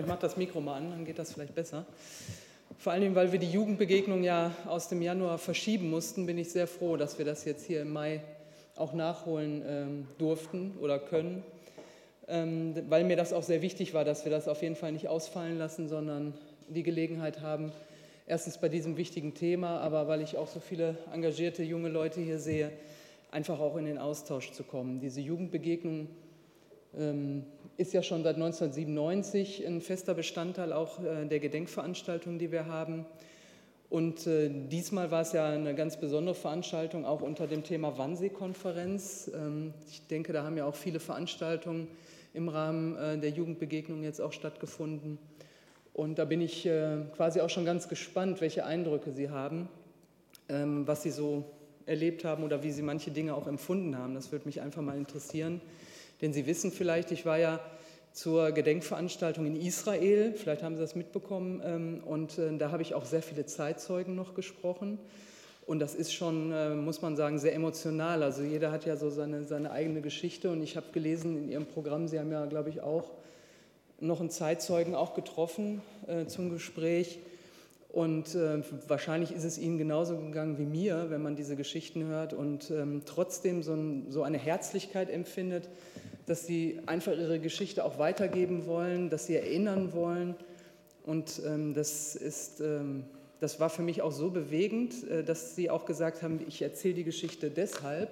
Ich mache das Mikro mal an, dann geht das vielleicht besser. Vor allem, weil wir die Jugendbegegnung ja aus dem Januar verschieben mussten, bin ich sehr froh, dass wir das jetzt hier im Mai auch nachholen ähm, durften oder können, ähm, weil mir das auch sehr wichtig war, dass wir das auf jeden Fall nicht ausfallen lassen, sondern die Gelegenheit haben, erstens bei diesem wichtigen Thema, aber weil ich auch so viele engagierte junge Leute hier sehe, einfach auch in den Austausch zu kommen. Diese Jugendbegegnung ähm, ist ja schon seit 1997 ein fester Bestandteil auch äh, der Gedenkveranstaltungen, die wir haben. Und äh, diesmal war es ja eine ganz besondere Veranstaltung, auch unter dem Thema Wannsee-Konferenz. Ähm, ich denke, da haben ja auch viele Veranstaltungen im Rahmen äh, der Jugendbegegnung jetzt auch stattgefunden. Und da bin ich quasi auch schon ganz gespannt, welche Eindrücke Sie haben, ähm, was Sie so erlebt haben oder wie Sie manche Dinge auch empfunden haben. Das würde mich einfach mal interessieren. Denn Sie wissen vielleicht, ich war ja zur Gedenkveranstaltung in Israel, vielleicht haben Sie das mitbekommen, ähm, und äh, da habe ich auch sehr viele Zeitzeugen noch gesprochen. Und das ist schon, äh, muss man sagen, sehr emotional. Also jeder hat ja so seine, seine eigene Geschichte. Und ich habe gelesen in Ihrem Programm, Sie haben ja, glaube ich, auch noch einen Zeitzeugen auch getroffen äh, zum Gespräch. Und äh, wahrscheinlich ist es Ihnen genauso gegangen wie mir, wenn man diese Geschichten hört und ähm, trotzdem so, ein, so, eine Herzlichkeit empfindet, dass Sie einfach Ihre Geschichte auch weitergeben wollen, dass Sie erinnern wollen. Und ähm, das, ist, ähm, das war für mich auch so bewegend, äh, dass Sie auch gesagt haben, ich erzähle die Geschichte deshalb,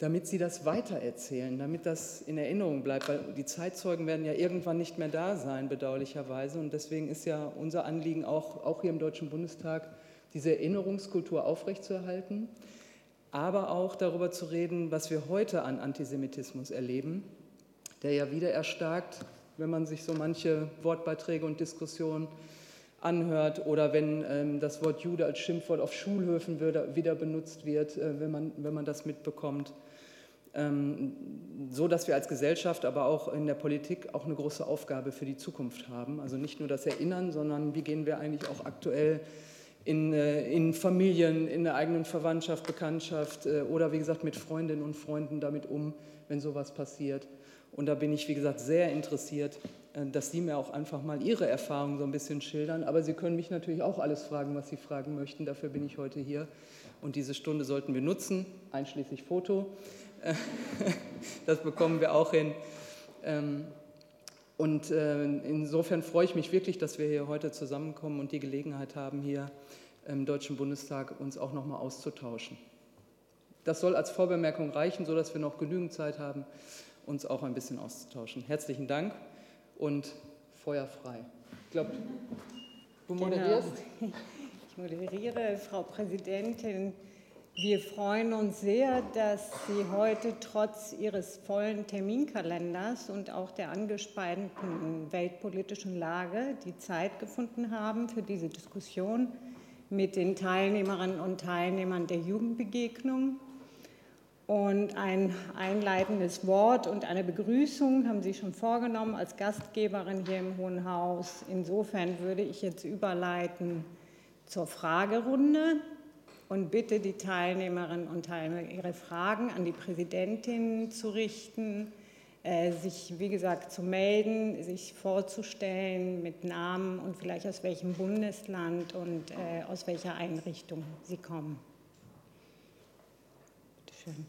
damit sie das weitererzählen, damit das in Erinnerung bleibt, weil die Zeitzeugen werden ja irgendwann nicht mehr da sein, bedauerlicherweise. Und deswegen ist ja unser Anliegen auch, auch hier im Deutschen Bundestag, diese Erinnerungskultur aufrechtzuerhalten, aber auch darüber zu reden, was wir heute an Antisemitismus erleben, der ja wieder erstarkt, wenn man sich so manche Wortbeiträge und Diskussionen anhört oder wenn ähm, das Wort Jude als Schimpfwort auf Schulhöfen wieder benutzt wird, äh, wenn, man, wenn man das mitbekommt. Ähm, so dass wir als Gesellschaft, aber auch in der Politik auch eine große Aufgabe für die Zukunft haben. Also nicht nur das Erinnern, sondern wie gehen wir eigentlich auch aktuell in, äh, in Familien, in der eigenen Verwandtschaft, Bekanntschaft äh, oder wie gesagt mit Freundinnen und Freunden damit um, wenn sowas passiert. Und da bin ich, wie gesagt, sehr interessiert, äh, dass Sie mir auch einfach mal Ihre Erfahrungen so ein bisschen schildern. Aber Sie können mich natürlich auch alles fragen, was Sie fragen möchten. Dafür bin ich heute hier. Und diese Stunde sollten wir nutzen, einschließlich Foto. das bekommen wir auch hin. Und äh, insofern freue ich mich wirklich, dass wir hier heute zusammenkommen und die Gelegenheit haben, hier im Deutschen Bundestag uns auch nochmal auszutauschen. Das soll als Vorbemerkung reichen, sodass wir noch genügend Zeit haben, uns auch ein bisschen auszutauschen. Herzlichen Dank und Feuer frei. Ich glaube, du moderierst. Genau. Ich moderiere, Frau Präsidentin. Wir freuen uns sehr, dass Sie heute trotz Ihres vollen Terminkalenders und auch der angespannten weltpolitischen Lage die Zeit gefunden haben für diese Diskussion mit den Teilnehmerinnen und Teilnehmern der Jugendbegegnung. Und ein einleitendes Wort und eine Begrüßung haben Sie schon vorgenommen als Gastgeberin hier im Hohen Haus. Insofern würde ich jetzt überleiten zur Fragerunde und bitte die Teilnehmerinnen und Teilnehmer, ihre Fragen an die Präsidentin zu richten, äh, sich, wie gesagt, zu melden, sich vorzustellen mit Namen und vielleicht aus welchem Bundesland und äh, aus welcher Einrichtung sie kommen. Bitte schön.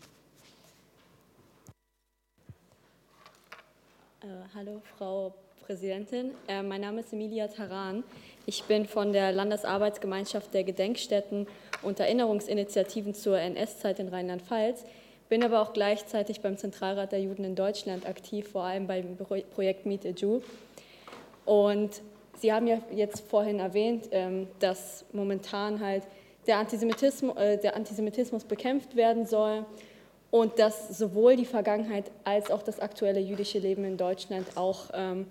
Äh, hallo, Frau Präsidentin. Äh, mein Name ist Emilia Taran. Ich bin von der Landesarbeitsgemeinschaft der Gedenkstätten und Erinnerungsinitiativen zur NS-Zeit in Rheinland-Pfalz, bin aber auch gleichzeitig beim Zentralrat der Juden in Deutschland aktiv, vor allem beim Projekt Meet a Jew. Und Sie haben ja jetzt vorhin erwähnt, ähm, dass momentan halt der Antisemitismus, äh, der Antisemitismus bekämpft werden soll und dass sowohl die Vergangenheit als auch das aktuelle jüdische Leben in Deutschland auch ähm,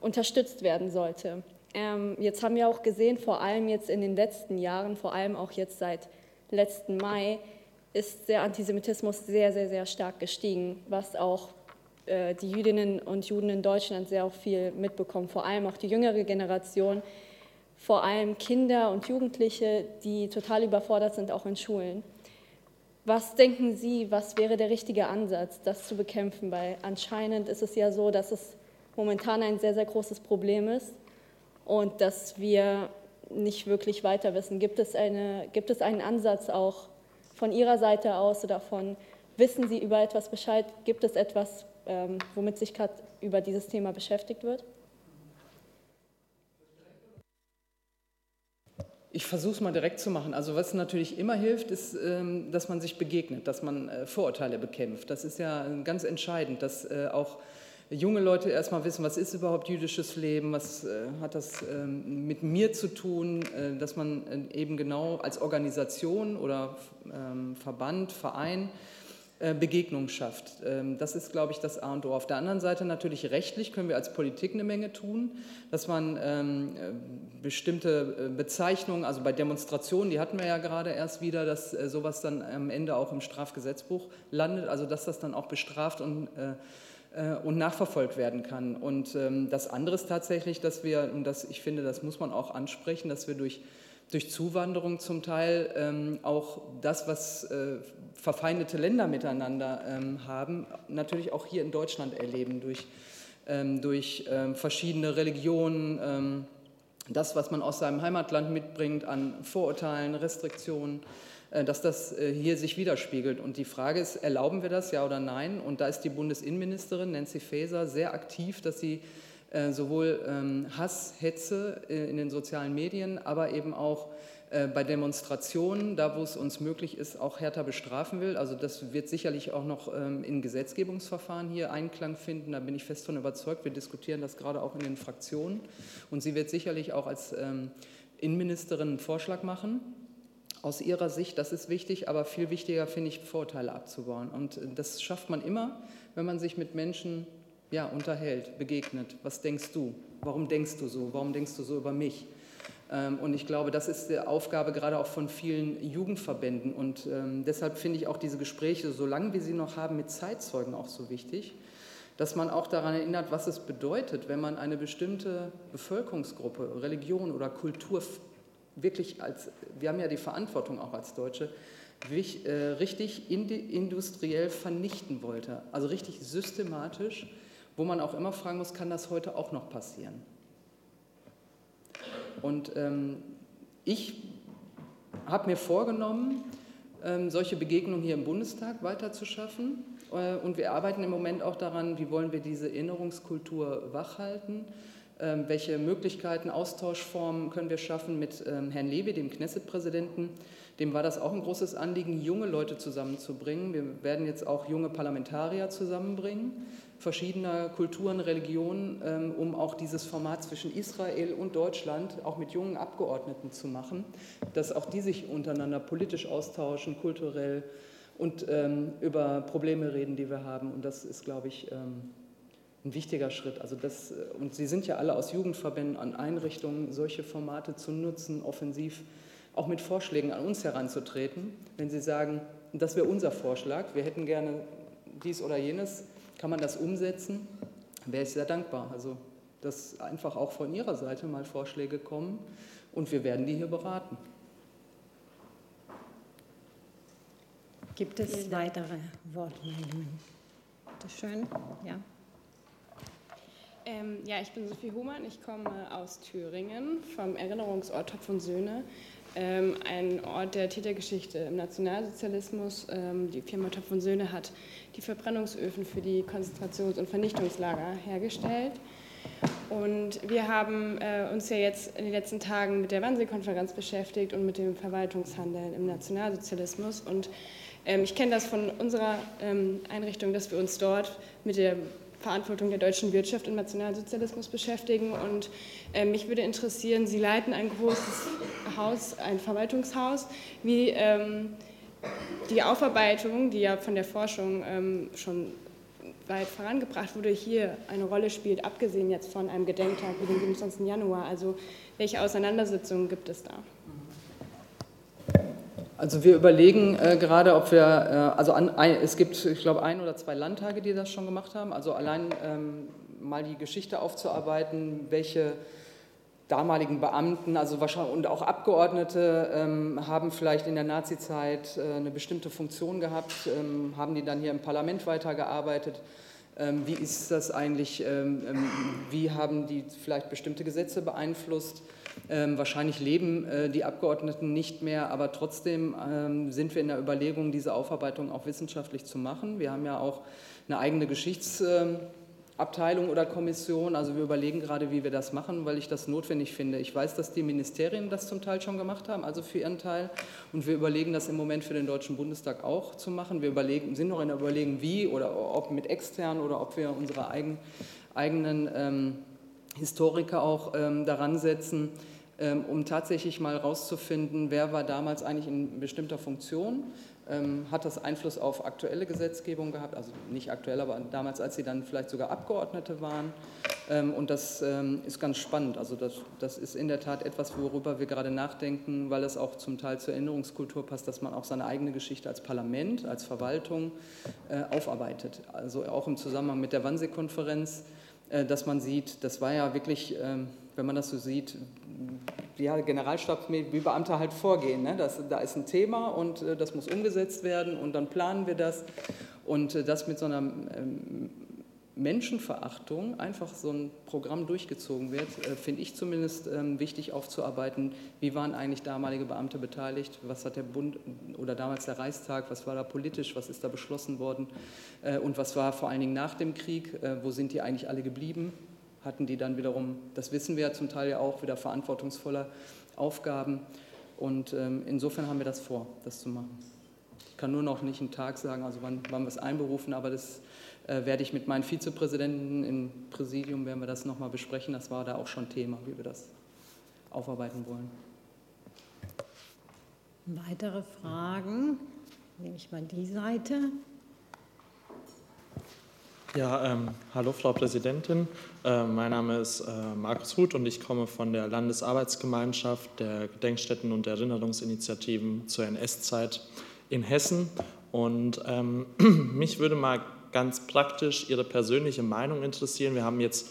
unterstützt werden sollte. Ähm, jetzt haben wir auch gesehen, vor allem jetzt in den letzten Jahren, vor allem auch jetzt seit letzten Mai, ist der Antisemitismus sehr, sehr, sehr stark gestiegen, was auch äh, die Jüdinnen und Juden in Deutschland sehr auch viel mitbekommen, vor allem auch die jüngere Generation, vor allem Kinder und Jugendliche, die total überfordert sind, auch in Schulen. Was denken Sie, was wäre der richtige Ansatz, das zu bekämpfen? Weil anscheinend ist es ja so, dass es momentan ein sehr, sehr großes Problem ist und dass wir nicht wirklich weiter wissen. Gibt es, eine, gibt es einen Ansatz auch von Ihrer Seite aus oder von, wissen Sie über etwas Bescheid? Gibt es etwas, ähm, womit sich gerade über dieses Thema beschäftigt wird? Ich versuche es mal direkt zu machen. Also was natürlich immer hilft, ist, ähm, dass man sich begegnet, dass man äh, Vorurteile bekämpft. Das ist ja ganz entscheidend, dass äh, auch junge Leute erstmal wissen, was ist überhaupt jüdisches Leben, was äh, hat das ähm, mit mir zu tun, dass man eben genau als Organisation oder ähm, Verband, Verein äh, Begegnung schafft. Ähm, das ist, glaube ich, das A und O. Auf der anderen Seite natürlich rechtlich können wir als Politik eine Menge tun, dass man ähm, äh, bestimmte äh, Bezeichnungen, also bei Demonstrationen, die hatten wir ja gerade erst wieder, dass sowas dann am Ende auch im Strafgesetzbuch landet, also dass das dann auch bestraft und und nachverfolgt werden kann. Und ähm, das andere ist tatsächlich, dass wir, und das, ich finde, das muss man auch ansprechen, dass wir durch durch Zuwanderung zum Teil ähm, auch das, was äh, verfeindete Länder miteinander ähm, haben, natürlich auch hier in Deutschland erleben, durch, durch verschiedene Religionen, das, was man aus seinem Heimatland mitbringt an Vorurteilen, Restriktionen, äh, dass das äh, hier sich widerspiegelt. Und die Frage ist, erlauben wir das, ja oder nein? Und da ist die Bundesinnenministerin Nancy Faeser sehr aktiv, dass sie äh, sowohl ähm, Hass, Hetze äh, in den sozialen Medien, aber eben auch äh, bei Demonstrationen, da wo es uns möglich ist, auch härter bestrafen will. Also das wird sicherlich auch noch ähm, in Gesetzgebungsverfahren hier Einklang finden. Da bin ich fest von überzeugt. Wir diskutieren das gerade auch in den Fraktionen. Und sie wird sicherlich auch als ähm, Innenministerin einen Vorschlag machen. Aus ihrer Sicht, das ist wichtig, aber viel wichtiger finde ich, Vorurteile abzubauen. Und das schafft man immer, wenn man sich mit Menschen ja, unterhält, begegnet. Was denkst du? Warum denkst du so? Warum denkst du so über mich? Ähm, und ich glaube, das ist die Aufgabe gerade auch von vielen Jugendverbänden. Und ähm, deshalb finde ich auch diese Gespräche, solange wir sie noch haben, mit Zeitzeugen auch so wichtig, dass man auch daran erinnert, was es bedeutet, wenn man eine bestimmte Bevölkerungsgruppe, Religion oder Kultur wirklich als, wir haben ja die Verantwortung auch als Deutsche, äh, richtig industriell vernichten wollte. Also richtig systematisch wo man auch immer fragen muss, kann das heute auch noch passieren? Und ähm, ich habe mir vorgenommen, ähm, solche Begegnungen hier im Bundestag weiterzuschaffen. Äh, und wir arbeiten im Moment auch daran, wie wollen wir diese Erinnerungskultur wachhalten. Welche Möglichkeiten, Austauschformen können wir schaffen mit ähm, Herrn Lewe, dem Knesset-Präsidenten. Dem war das auch ein großes Anliegen, junge Leute zusammenzubringen. Wir werden jetzt auch junge Parlamentarier zusammenbringen verschiedener Kulturen, Religionen, ähm, um auch dieses Format zwischen Israel und Deutschland auch mit jungen Abgeordneten zu machen, dass auch die sich untereinander politisch austauschen, kulturell und ähm, über Probleme reden, die wir haben. Und das ist, glaube ich, ähm, ein wichtiger Schritt. Also das, äh, und Sie sind ja alle aus Jugendverbänden an Einrichtungen, solche Formate zu nutzen, offensiv auch mit Vorschlägen an uns heranzutreten. Wenn Sie sagen, das wäre unser Vorschlag, wir hätten gerne dies oder jenes, kann man das umsetzen? Wäre ich sehr dankbar. Also, dass einfach auch von Ihrer Seite mal Vorschläge kommen und wir werden die hier beraten. Gibt es weitere Wortmeldungen? Bitte schön. Ja. Ähm, ja, ich bin Sophie Humann, ich komme aus Thüringen vom Erinnerungsort Topf und Söhne ähm, ein Ort der Tätergeschichte im Nationalsozialismus. Ähm, die Firma Topf und Söhne hat die Verbrennungsöfen für die Konzentrations- und Vernichtungslager hergestellt. Und wir haben äh, uns ja jetzt in den letzten Tagen mit der Wannsee-Konferenz beschäftigt und mit dem Verwaltungshandeln im Nationalsozialismus. Und ähm, ich kenne das von unserer ähm, Einrichtung, dass wir uns dort mit der Verantwortung der deutschen Wirtschaft im Nationalsozialismus beschäftigen. Und äh, mich würde interessieren, Sie leiten ein großes Haus, ein Verwaltungshaus, wie ähm, die Aufarbeitung, die ja von der Forschung ähm, schon weit vorangebracht wurde, hier eine Rolle spielt, abgesehen jetzt von einem Gedenktag wie dem 27. Januar. Also welche Auseinandersetzungen gibt es da? Also wir überlegen äh, gerade, ob wir, äh, also an, ein, es gibt, ich glaube, ein oder zwei Landtage, die das schon gemacht haben. Also allein ähm, mal die Geschichte aufzuarbeiten, welche damaligen Beamten, also wahrscheinlich und auch Abgeordnete ähm, haben vielleicht in der Nazizeit äh, eine bestimmte Funktion gehabt, ähm, haben die dann hier im Parlament weitergearbeitet Ähm, wie ist das eigentlich, ähm, ähm, wie haben die vielleicht bestimmte Gesetze beeinflusst? Wahrscheinlich leben äh, die Abgeordneten nicht mehr, aber trotzdem sind wir in der Überlegung, diese Aufarbeitung auch wissenschaftlich zu machen. Wir haben ja auch eine eigene Geschichts- Abteilung oder Kommission. Also wir überlegen gerade, wie wir das machen, weil ich das notwendig finde. Ich weiß, dass die Ministerien das zum Teil schon gemacht haben, also für ihren Teil. Und wir überlegen das im Moment für den Deutschen Bundestag auch zu machen. Wir überlegen, sind noch in der Überlegung, wie oder ob mit extern oder ob wir unsere eigen, eigenen ähm, Historiker auch ähm, daran setzen, ähm, um tatsächlich mal herauszufinden, wer war damals eigentlich in bestimmter Funktion ähm, hat das Einfluss auf aktuelle Gesetzgebung gehabt? Also nicht aktuell, aber damals, als Sie dann vielleicht sogar Abgeordnete waren. Ähm, und das ähm, ist ganz spannend. Also das, das ist in der Tat etwas, worüber wir gerade nachdenken, weil es auch zum Teil zur Erinnerungskultur passt, dass man auch seine eigene Geschichte als Parlament, als Verwaltung äh, aufarbeitet. Also auch im Zusammenhang mit der Wannsee-Konferenz, dass man sieht, das war ja wirklich, wenn man das so sieht, ja, Generalstab wie Beamte halt vorgehen. Ne? Das, da ist ein Thema und äh, das muss umgesetzt werden und dann planen wir das. Und äh, das mit so einer ähm, Menschenverachtung einfach so ein Programm durchgezogen wird, äh, finde ich zumindest ähm, wichtig aufzuarbeiten. Wie waren eigentlich damalige Beamte beteiligt? Was hat der Bund oder damals der Reichstag, was war da politisch, was ist da beschlossen worden? Äh, und was war vor allen Dingen nach dem Krieg? Äh, wo sind die eigentlich alle geblieben? hatten die dann wiederum, das wissen wir ja zum Teil ja auch, wieder verantwortungsvolle Aufgaben. Und ähm, insofern haben wir das vor, das zu machen. Ich kann nur noch nicht einen Tag sagen, also wann, wann wir es einberufen, aber das äh, werde ich mit meinen Vizepräsidenten im Präsidium, werden wir das nochmal besprechen. Das war da auch schon Thema, wie wir das aufarbeiten wollen. Weitere Fragen? Nehme ich mal die Seite. Ja, ähm, hallo Frau Präsidentin. Äh, mein Name ist äh, Markus Huth und ich komme von der Landesarbeitsgemeinschaft der Gedenkstätten und Erinnerungsinitiativen zur NS-Zeit in Hessen. Und ähm, mich würde mal ganz praktisch Ihre persönliche Meinung interessieren. Wir haben jetzt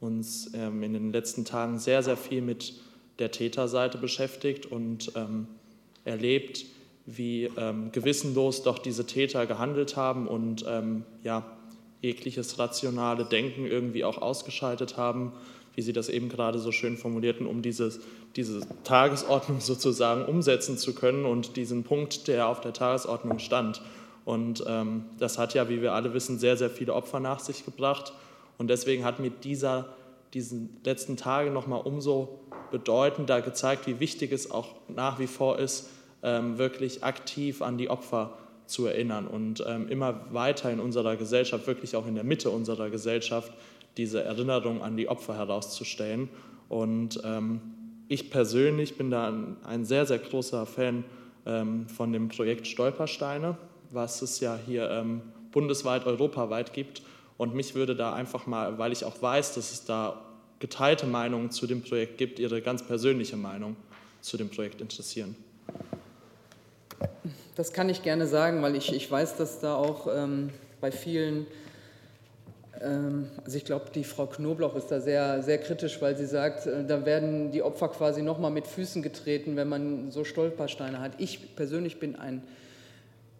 uns ähm, in den letzten Tagen sehr, sehr viel mit der Täterseite beschäftigt und ähm, erlebt, wie ähm, gewissenlos doch diese Täter gehandelt haben und ähm, ja, jegliches rationale Denken irgendwie auch ausgeschaltet haben, wie Sie das eben gerade so schön formulierten, um dieses, diese Tagesordnung sozusagen umsetzen zu können und diesen Punkt, der auf der Tagesordnung stand. Und ähm, das hat ja, wie wir alle wissen, sehr, sehr viele Opfer nach sich gebracht. Und deswegen hat mir dieser, diesen letzten Tage nochmal umso bedeutender gezeigt, wie wichtig es auch nach wie vor ist, ähm, wirklich aktiv an die Opfer zu erinnern und ähm, immer weiter in unserer Gesellschaft, wirklich auch in der Mitte unserer Gesellschaft, diese Erinnerung an die Opfer herauszustellen. Und ähm, ich persönlich bin da ein, ein, sehr, sehr großer Fan ähm, von dem Projekt Stolpersteine, was es ja hier ähm, bundesweit, europaweit gibt. Und mich würde da einfach mal, weil ich auch weiß, dass es da geteilte Meinungen zu dem Projekt gibt, Ihre ganz persönliche Meinung zu dem Projekt interessieren. Das kann ich gerne sagen, weil ich, ich weiß, dass da auch ähm, bei vielen, ähm, also ich glaube, die Frau Knoblauch ist da sehr, sehr kritisch, weil sie sagt, äh, da werden die Opfer quasi nochmal mit Füßen getreten, wenn man so Stolpersteine hat. Ich persönlich bin ein,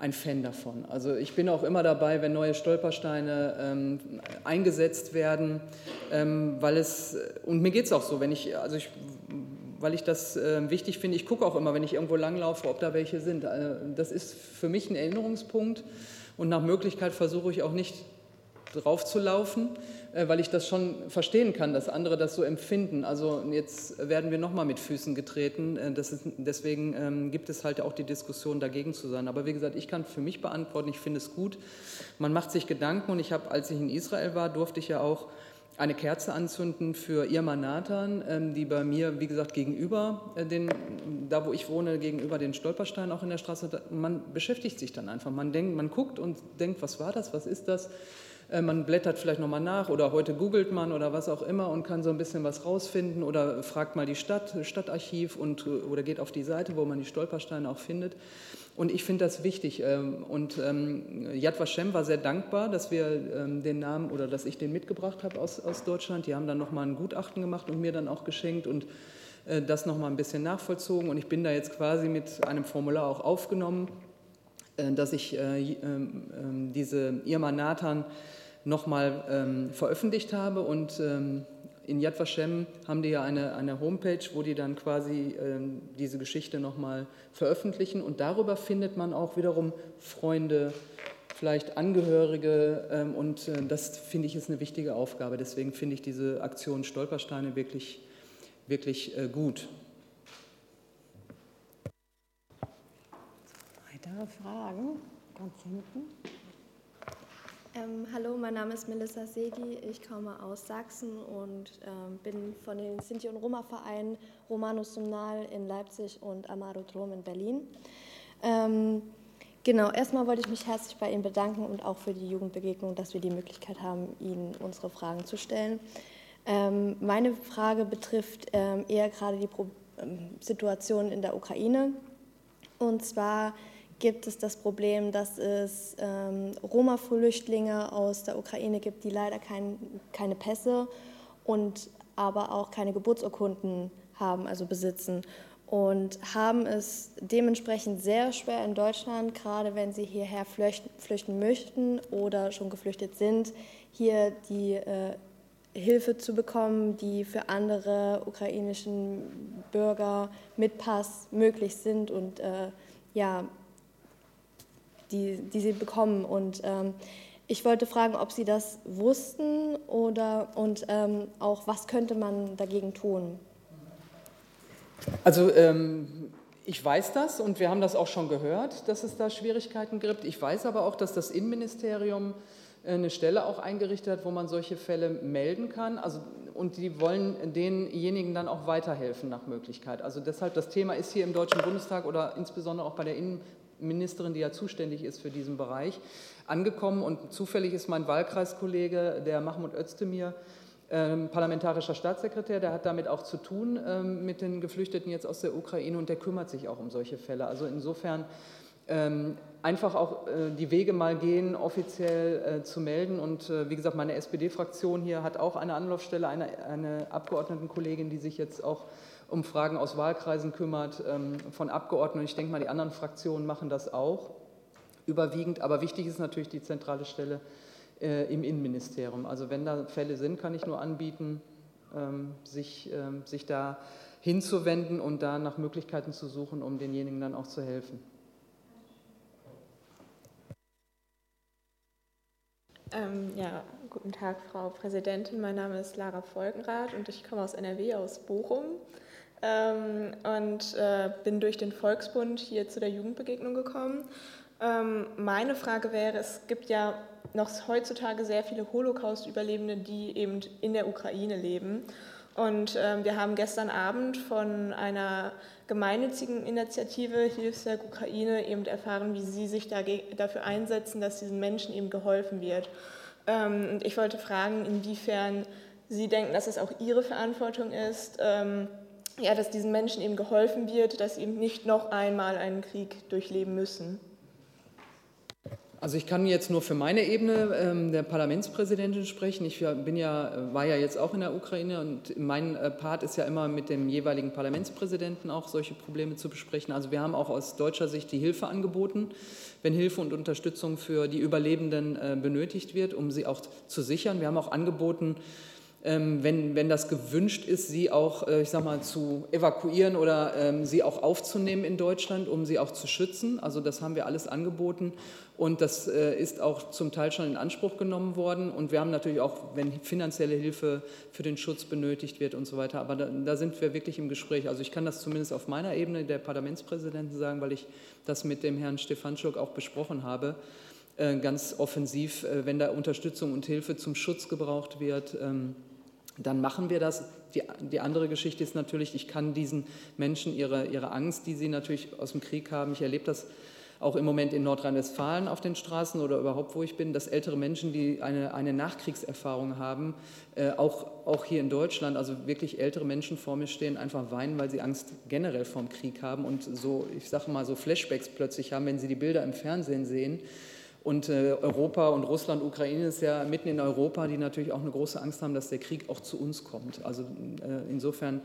ein Fan davon. Also ich bin auch immer dabei, wenn neue Stolpersteine ähm, eingesetzt werden, ähm, weil es, und mir geht es auch so, wenn ich, also ich weil ich das äh, wichtig finde. Ich gucke auch immer, wenn ich irgendwo langlaufe, ob da welche sind. Äh, das ist für mich ein Erinnerungspunkt und nach Möglichkeit versuche ich auch nicht drauf zu laufen, weil ich das schon verstehen kann, dass andere das so empfinden. Also jetzt werden wir nochmal mit Füßen getreten. Äh, ist, deswegen ähm, gibt es halt auch die Diskussion, dagegen zu sein. Aber wie gesagt, ich kann für mich beantworten, ich finde es gut. Man macht sich Gedanken und ich habe, als ich in Israel war, durfte ich ja auch eine Kerze anzünden für Irma Nathan, ähm, die bei mir, wie gesagt, gegenüber, äh, den, da wo ich wohne, gegenüber den Stolpersteinen auch in der Straße, man beschäftigt sich dann einfach. Man, denkt, man guckt und denkt, was war das, was ist das? Äh, man blättert vielleicht nochmal nach oder heute googelt man oder was auch immer und kann so ein bisschen was rausfinden oder fragt mal die Stadt, Stadtarchiv und, oder geht auf die Seite, wo man die Stolpersteine auch findet. Und ich finde das wichtig. Ähm, und ähm, Yad Vashem war sehr dankbar, dass wir ähm, den Namen oder dass ich den mitgebracht habe aus, aus Deutschland. Die haben dann nochmal ein Gutachten gemacht und mir dann auch geschenkt und äh, das nochmal ein bisschen nachvollzogen. Und ich bin da jetzt quasi mit einem Formular auch aufgenommen, äh, dass ich äh, diese Irma Nathan nochmal ähm, veröffentlicht habe. Und ähm, in Yad Vashem haben die ja eine, eine Homepage, wo die dann quasi ähm, diese Geschichte nochmal veröffentlichen. Und darüber findet man auch wiederum Freunde, vielleicht Angehörige. Ähm, und äh, das finde ich ist eine wichtige Aufgabe. Deswegen finde ich diese Aktion Stolpersteine wirklich, wirklich äh, gut. Weitere Fragen? Ganz hinten. Ähm, hallo, mein Name ist Melissa Segi, ich komme aus Sachsen und ähm, bin von den Sinti- und Roma-Vereinen Romanus Sumnal in Leipzig und Amaro Trom in Berlin. Ähm, genau, erstmal wollte ich mich herzlich bei Ihnen bedanken und auch für die Jugendbegegnung, dass wir die Möglichkeit haben, Ihnen unsere Fragen zu stellen. Ähm, meine Frage betrifft ähm, eher gerade die Pro ähm, Situation in der Ukraine. Und zwar gibt es das Problem, dass es ähm, Roma-Flüchtlinge aus der Ukraine gibt, die leider kein, keine Pässe und aber auch keine Geburtsurkunden haben, also besitzen. Und haben es dementsprechend sehr schwer in Deutschland, gerade wenn sie hierher flüchten, flüchten möchten oder schon geflüchtet sind, hier die äh, Hilfe zu bekommen, die für andere ukrainischen Bürger mit Pass möglich sind und äh, ja, die, die sie bekommen. Und ähm, ich wollte fragen, ob Sie das wussten oder und ähm, auch, was könnte man dagegen tun? Also ähm, ich weiß das und wir haben das auch schon gehört, dass es da Schwierigkeiten gibt. Ich weiß aber auch, dass das Innenministerium äh, eine Stelle auch eingerichtet hat, wo man solche Fälle melden kann. Also, und die wollen denjenigen dann auch weiterhelfen nach Möglichkeit. Also deshalb, das Thema ist hier im Deutschen Bundestag oder insbesondere auch bei der Innen Ministerin, die ja zuständig ist für diesen Bereich, angekommen. Und zufällig ist mein Wahlkreiskollege, der Mahmoud Özdemir, ähm, parlamentarischer Staatssekretär, der hat damit auch zu tun ähm, mit den Geflüchteten jetzt aus der Ukraine und der kümmert sich auch um solche Fälle. Also insofern ähm, einfach auch äh, die Wege mal gehen, offiziell äh, zu melden. Und äh, wie gesagt, meine SPD-Fraktion hier hat auch eine Anlaufstelle, eine, eine Abgeordnetenkollegin, die sich jetzt auch um Fragen aus Wahlkreisen kümmert, ähm, von Abgeordneten. Ich denke mal, die anderen Fraktionen machen das auch überwiegend. Aber wichtig ist natürlich die zentrale Stelle äh, im Innenministerium. Also wenn da Fälle sind, kann ich nur anbieten, ähm, sich, ähm, sich da hinzuwenden und da nach Möglichkeiten zu suchen, um denjenigen dann auch zu helfen. Ähm, ja, guten Tag, Frau Präsidentin. Mein Name ist Lara Volkenrath und ich komme aus NRW, aus Bochum ähm, und äh, bin durch den Volksbund hier zu der Jugendbegegnung gekommen. Ähm, meine Frage wäre, es gibt ja noch heutzutage sehr viele Holocaust-Überlebende, die eben in der Ukraine leben. Und ähm, wir haben gestern Abend von einer gemeinnützigen Initiative Hilfswerk Ukraine eben erfahren, wie sie sich dafür einsetzen, dass diesen Menschen eben geholfen wird. Ähm, und ich wollte fragen, inwiefern Sie denken, dass es auch Ihre Verantwortung ist, ähm, ja, dass diesen Menschen eben geholfen wird, dass sie eben nicht noch einmal einen Krieg durchleben müssen. Also ich kann jetzt nur für meine Ebene ähm, der Parlamentspräsidentin sprechen. Ich bin ja, war ja jetzt auch in der Ukraine und mein äh, Part ist ja immer mit dem jeweiligen Parlamentspräsidenten auch solche Probleme zu besprechen. Also wir haben auch aus deutscher Sicht die Hilfe angeboten, wenn Hilfe und Unterstützung für die Überlebenden äh, benötigt wird, um sie auch zu sichern. Wir haben auch angeboten, wenn, wenn das gewünscht ist, sie auch, äh, ich sag mal, zu evakuieren oder ähm, sie auch aufzunehmen in Deutschland, um sie auch zu schützen. Also das haben wir alles angeboten und das äh, ist auch zum Teil schon in Anspruch genommen worden. Und wir haben natürlich auch, wenn finanzielle Hilfe für den Schutz benötigt wird und so weiter, aber da, da sind wir wirklich im Gespräch. Also ich kann das zumindest auf meiner Ebene der Parlamentspräsidenten sagen, weil ich das mit dem Herrn Stefanschuk auch besprochen habe äh, ganz offensiv, wenn da Unterstützung und Hilfe zum Schutz gebraucht wird, ähm, dann machen wir das. Die, die, andere Geschichte ist natürlich, ich kann diesen Menschen ihre, ihre Angst, die sie natürlich aus dem Krieg haben, ich erlebe das auch im Moment in Nordrhein-Westfalen auf den Straßen oder überhaupt, wo ich bin, dass ältere Menschen, die eine, eine Nachkriegserfahrung haben, äh, auch, auch hier in Deutschland, also wirklich ältere Menschen vor mir stehen, einfach weinen, weil sie Angst generell vorm Krieg haben und so, ich sage mal, so Flashbacks plötzlich haben, wenn sie die Bilder im Fernsehen sehen und äh, Europa und Russland, Ukraine ist ja mitten in Europa, die natürlich auch eine große Angst haben, dass der Krieg auch zu uns kommt. Also äh, insofern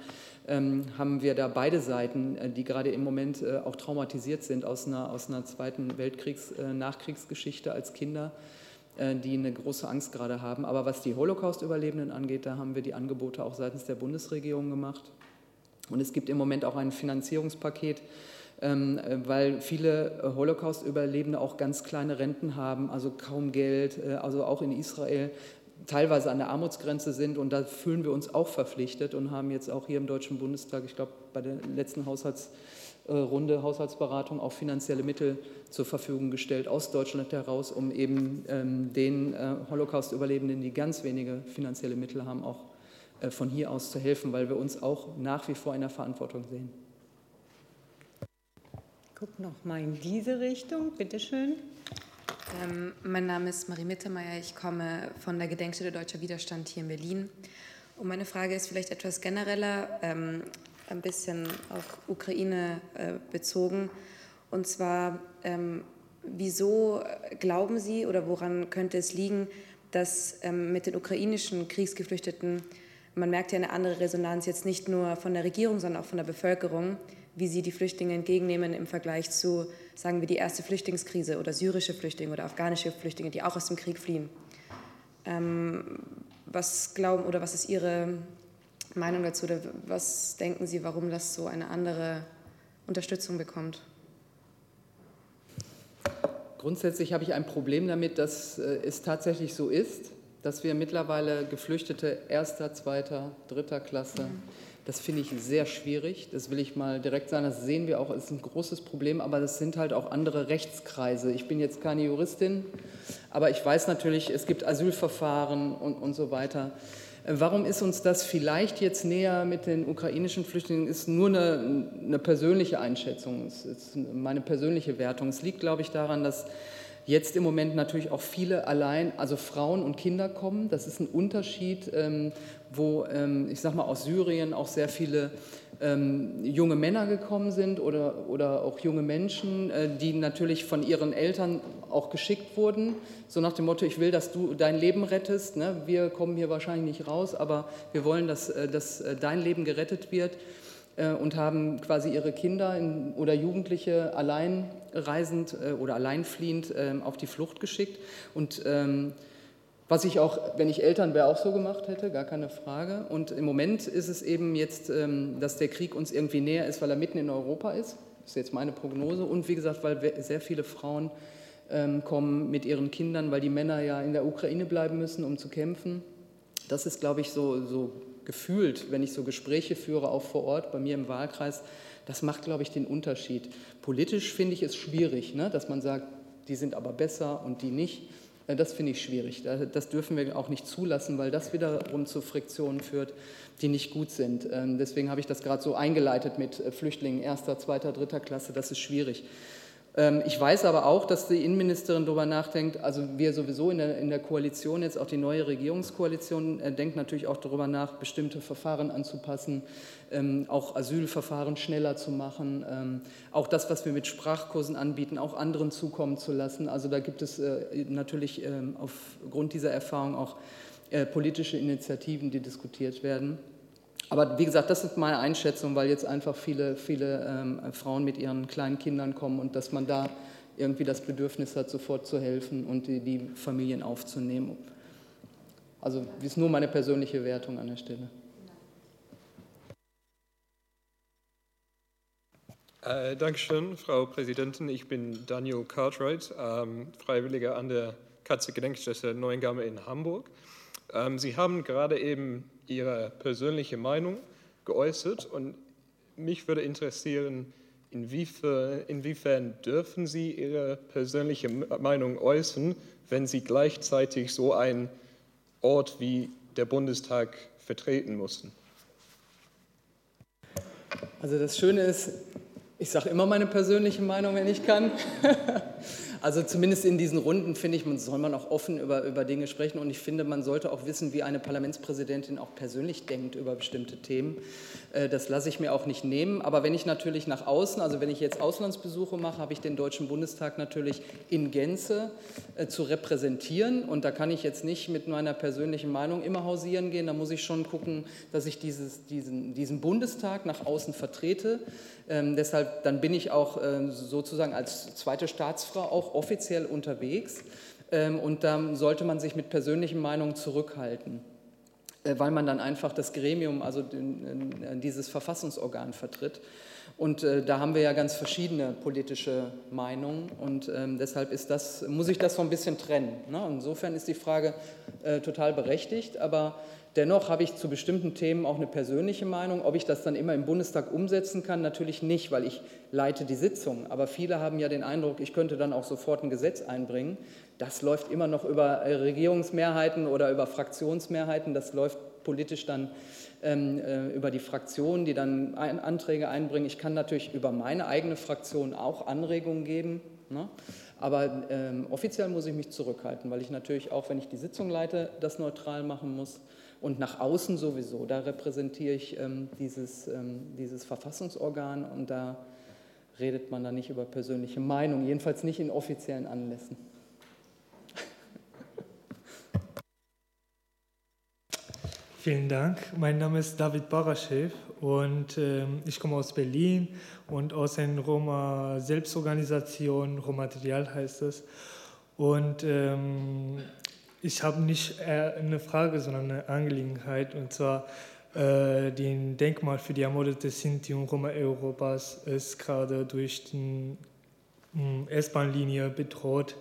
ähm, haben wir da beide Seiten, äh, die gerade im Moment äh, auch traumatisiert sind aus einer, aus einer Zweiten Weltkriegs-Nachkriegsgeschichte äh, als Kinder. äh, die eine große Angst gerade haben. Aber was die Holocaust-Überlebenden angeht, da haben wir die Angebote auch seitens der Bundesregierung gemacht. Und es gibt im Moment auch ein Finanzierungspaket, weil viele Holocaust-Überlebende auch ganz kleine Renten haben, also kaum Geld, äh, also auch in Israel teilweise an der Armutsgrenze sind. Und da fühlen wir uns auch verpflichtet und haben jetzt auch hier im Deutschen Bundestag, ich glaube, bei der letzten Haushaltsrunde, Haushaltsberatung auch finanzielle Mittel zur Verfügung gestellt aus Deutschland heraus, um eben ähm, den äh, Holocaust-Überlebenden, die ganz wenige finanzielle Mittel haben, auch äh, von hier aus zu helfen, weil wir uns auch nach wie vor in der Verantwortung sehen. Guck noch mal in diese Richtung, bitteschön. Ähm, mein Name ist Marie Mittermeier, ich komme von der Gedenkstätte Deutscher Widerstand hier in Berlin. Und meine Frage ist vielleicht etwas genereller, ähm, ein bisschen auf Ukraine äh, bezogen. Und zwar, ähm, wieso glauben Sie oder woran könnte es liegen, dass ähm, mit den ukrainischen Kriegsgeflüchteten, man merkt ja eine andere Resonanz jetzt nicht nur von der Regierung, sondern auch von der Bevölkerung, wie sie die Flüchtlinge entgegennehmen im Vergleich zu, sagen wir, die erste Flüchtlingskrise oder syrische Flüchtlinge oder afghanische Flüchtlinge, die auch aus dem Krieg fliehen. Ähm, was glauben oder was ist Ihre Meinung dazu oder was denken Sie, warum das so eine andere Unterstützung bekommt? Grundsätzlich habe ich ein Problem damit, dass äh, es tatsächlich so ist, dass wir mittlerweile Geflüchtete erster, zweiter, dritter Klasse mhm das finde ich sehr schwierig. Das will ich mal direkt sagen. Das sehen wir auch. Es ist ein großes Problem, aber das sind halt auch andere Rechtskreise. Ich bin jetzt keine Juristin, aber ich weiß natürlich, es gibt Asylverfahren und, und so weiter. Warum ist uns das vielleicht jetzt näher mit den ukrainischen Flüchtlingen? Ist nur eine, eine persönliche Einschätzung, es ist meine persönliche Wertung. Es liegt, glaube ich, daran, dass jetzt im Moment natürlich auch viele allein, also Frauen und Kinder kommen. Das ist ein Unterschied, ähm, wo ähm, ich sage mal aus Syrien auch sehr viele ähm, junge Männer gekommen sind oder, oder auch junge Menschen, äh, die natürlich von ihren Eltern auch geschickt wurden, so nach dem Motto, ich will, dass du dein Leben rettest. Ne? Wir kommen hier wahrscheinlich nicht raus, aber wir wollen, dass, äh, dass äh, dein Leben gerettet wird. Und haben quasi ihre Kinder oder Jugendliche alleinreisend oder alleinfliehend ähm, auf die Flucht geschickt. Und ähm, was ich auch, wenn ich Eltern wäre, auch so gemacht hätte, gar keine Frage. Und im Moment ist es eben jetzt, ähm, dass der Krieg uns irgendwie näher ist, weil er mitten in Europa ist. Das ist jetzt meine Prognose. Und wie gesagt, weil sehr viele Frauen kommen mit ihren Kindern, weil die Männer ja in der Ukraine bleiben müssen, um zu kämpfen. Das ist, glaube ich, so, so gefühlt, wenn ich so Gespräche führe, auch vor Ort bei mir im Wahlkreis, das macht, glaube ich, den Unterschied. Politisch finde ich es schwierig, ne, dass man sagt, die sind aber besser und die nicht. Äh, das finde ich schwierig. Das dürfen wir auch nicht zulassen, weil das wiederum zu Friktionen führt, die nicht gut sind. Ähm, deswegen habe ich das gerade so eingeleitet mit äh, Flüchtlingen erster, zweiter, dritter Klasse. Das ist schwierig. Ähm, ich weiß aber auch, dass die Innenministerin darüber nachdenkt, also wir sowieso in der, in der Koalition, jetzt auch die neue Regierungskoalition, äh, denkt natürlich auch darüber nach, bestimmte Verfahren anzupassen, ähm, auch Asylverfahren schneller zu machen, ähm, auch das, was wir mit Sprachkursen anbieten, auch anderen zukommen zu lassen. Also da gibt es äh, natürlich aufgrund dieser Erfahrung auch äh, politische Initiativen, die diskutiert werden. Aber wie gesagt, das ist meine Einschätzung, weil jetzt einfach viele, viele ähm, Frauen mit ihren kleinen Kindern kommen und dass man da irgendwie das Bedürfnis hat, sofort zu helfen und die, die Familien aufzunehmen. Also das ist nur meine persönliche Wertung an der Stelle. Äh, Dankeschön, Frau Präsidentin. Ich bin Daniel Cartwright, ähm, Freiwilliger an der Katze-Gedenkstätte Neuengamme in Hamburg. Ähm, Sie haben gerade eben Ihre persönliche Meinung geäußert und mich würde interessieren, inwiefern, inwiefern dürfen Sie Ihre persönliche Meinung äußern, wenn Sie gleichzeitig so einen Ort wie der Bundestag vertreten mussten? Also das Schöne ist, ich sage immer meine persönliche Meinung, wenn ich kann. Also zumindest in diesen Runden finde ich, man soll man auch offen über, über Dinge sprechen und ich finde, man sollte auch wissen, wie eine Parlamentspräsidentin auch persönlich denkt über bestimmte Themen. Äh, das lasse ich mir auch nicht nehmen. Aber wenn ich natürlich nach außen, also wenn ich jetzt Auslandsbesuche mache, habe ich den Deutschen Bundestag natürlich in Gänze äh, zu repräsentieren und da kann ich jetzt nicht mit meiner persönlichen Meinung immer hausieren gehen. Da muss ich schon gucken, dass ich dieses, diesen, diesen Bundestag nach außen vertrete. Ähm, deshalb dann bin ich auch äh, sozusagen als zweite Staatsfrau auch offiziell unterwegs. Ähm, und da sollte man sich mit persönlichen Meinungen zurückhalten, äh, weil man dann einfach das Gremium, also dieses Verfassungsorgan vertritt. Und äh, da haben wir ja ganz verschiedene politische Meinungen und ähm, deshalb ist das, muss ich das so ein bisschen trennen. Ne? Insofern ist die Frage äh, total berechtigt, aber dennoch habe ich zu bestimmten Themen auch eine persönliche Meinung. Ob ich das dann immer im Bundestag umsetzen kann, natürlich nicht, weil ich leite die Sitzung. Aber viele haben ja den Eindruck, ich könnte dann auch sofort ein Gesetz einbringen. Das läuft immer noch über äh, Regierungsmehrheiten oder über Fraktionsmehrheiten. Das läuft politisch dann ähm, äh, über die Fraktionen, die dann Anträge einbringen. Ich kann natürlich über meine eigene Fraktion auch Anregungen geben. Ne? Aber ähm, offiziell muss ich mich zurückhalten, weil ich natürlich auch, wenn ich die Sitzung leite, das neutral machen muss. Und nach außen sowieso, da repräsentiere ich ähm, dieses, ähm, dieses Verfassungsorgan und da redet man dann nicht über persönliche Meinung, jedenfalls nicht in offiziellen Anlässen. Vielen Dank. Mein Name ist David Baraschew und äh, ich komme aus Berlin und aus einer Roma-Selbstorganisation, Roma-Material heißt es. Und ähm, ich habe nicht eine Frage, sondern eine Angelegenheit und zwar äh, den Denkmal für die ermordete Sinti und Roma Europas ist gerade durch die hm, S-Bahn-Linie bedroht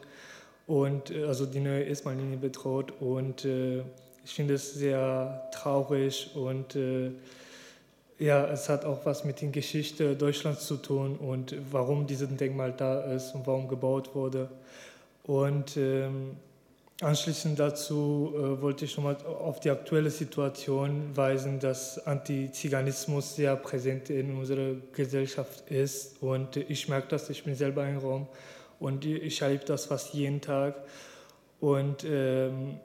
und äh, also die neue S-Bahn-Linie bedroht und äh, ich finde es sehr traurig und äh, ja, es hat auch was mit der Geschichte Deutschlands zu tun und warum dieses Denkmal da ist und warum gebaut wurde. Und ähm, anschließend dazu äh, wollte ich nochmal auf die aktuelle Situation weisen, dass Antiziganismus sehr präsent in unserer Gesellschaft ist. Und ich merke das, ich bin selber im Raum und ich erlebe das fast jeden Tag. Und ähm,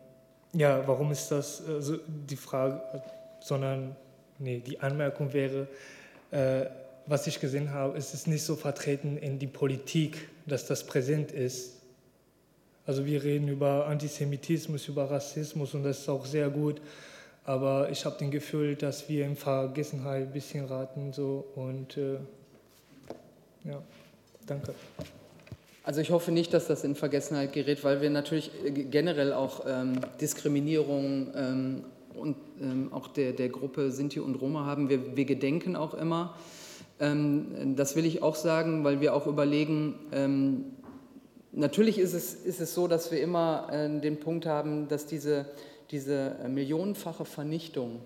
ja, warum ist das also die Frage, sondern nee, die Anmerkung wäre, äh, was ich gesehen habe, ist es nicht so vertreten in die Politik, dass das präsent ist. Also wir reden über Antisemitismus, über Rassismus und das ist auch sehr gut, aber ich habe den Gefühl, dass wir in Vergessenheit ein bisschen raten so und äh, ja, danke. Also ich hoffe nicht, dass das in Vergessenheit gerät, weil wir natürlich äh, generell auch ähm, Diskriminierung ähm, und ähm, auch der, der Gruppe Sinti und Roma haben. Wir, wir gedenken auch immer. Ähm, das will ich auch sagen, weil wir auch überlegen, ähm, natürlich ist es, ist es so, dass wir immer äh, den Punkt haben, dass diese, diese äh, millionenfache Vernichtung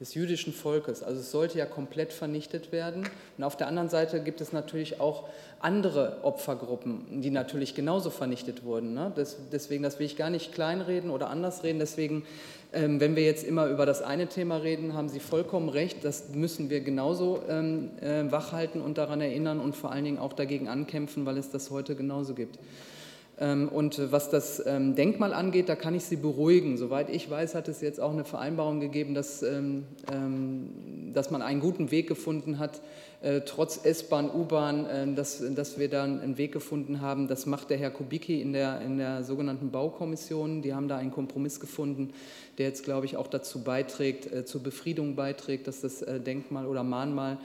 des jüdischen Volkes. Also es sollte ja komplett vernichtet werden. Und auf der anderen Seite gibt es natürlich auch andere Opfergruppen, die natürlich genauso vernichtet wurden. Ne? Das, deswegen, das will ich gar nicht kleinreden oder anders reden. Deswegen, wenn wir jetzt immer über das eine Thema reden, haben Sie vollkommen recht. Das müssen wir genauso ähm, äh, wachhalten und daran erinnern und vor allen Dingen auch dagegen ankämpfen, weil es das heute genauso gibt. Ähm, und was das ähm, Denkmal angeht, da kann ich Sie beruhigen. Soweit ich weiß, hat es jetzt auch eine Vereinbarung gegeben, dass, ähm, dass man einen guten Weg gefunden hat, äh, trotz S-Bahn, U-Bahn, dass, dass wir da einen Weg gefunden haben. Das macht der Herr Kubicki in der, in der sogenannten Baukommission. Die haben da einen Kompromiss gefunden, der jetzt, glaube ich, auch dazu beiträgt, äh, zur Befriedung beiträgt, dass das äh, Denkmal oder Mahnmal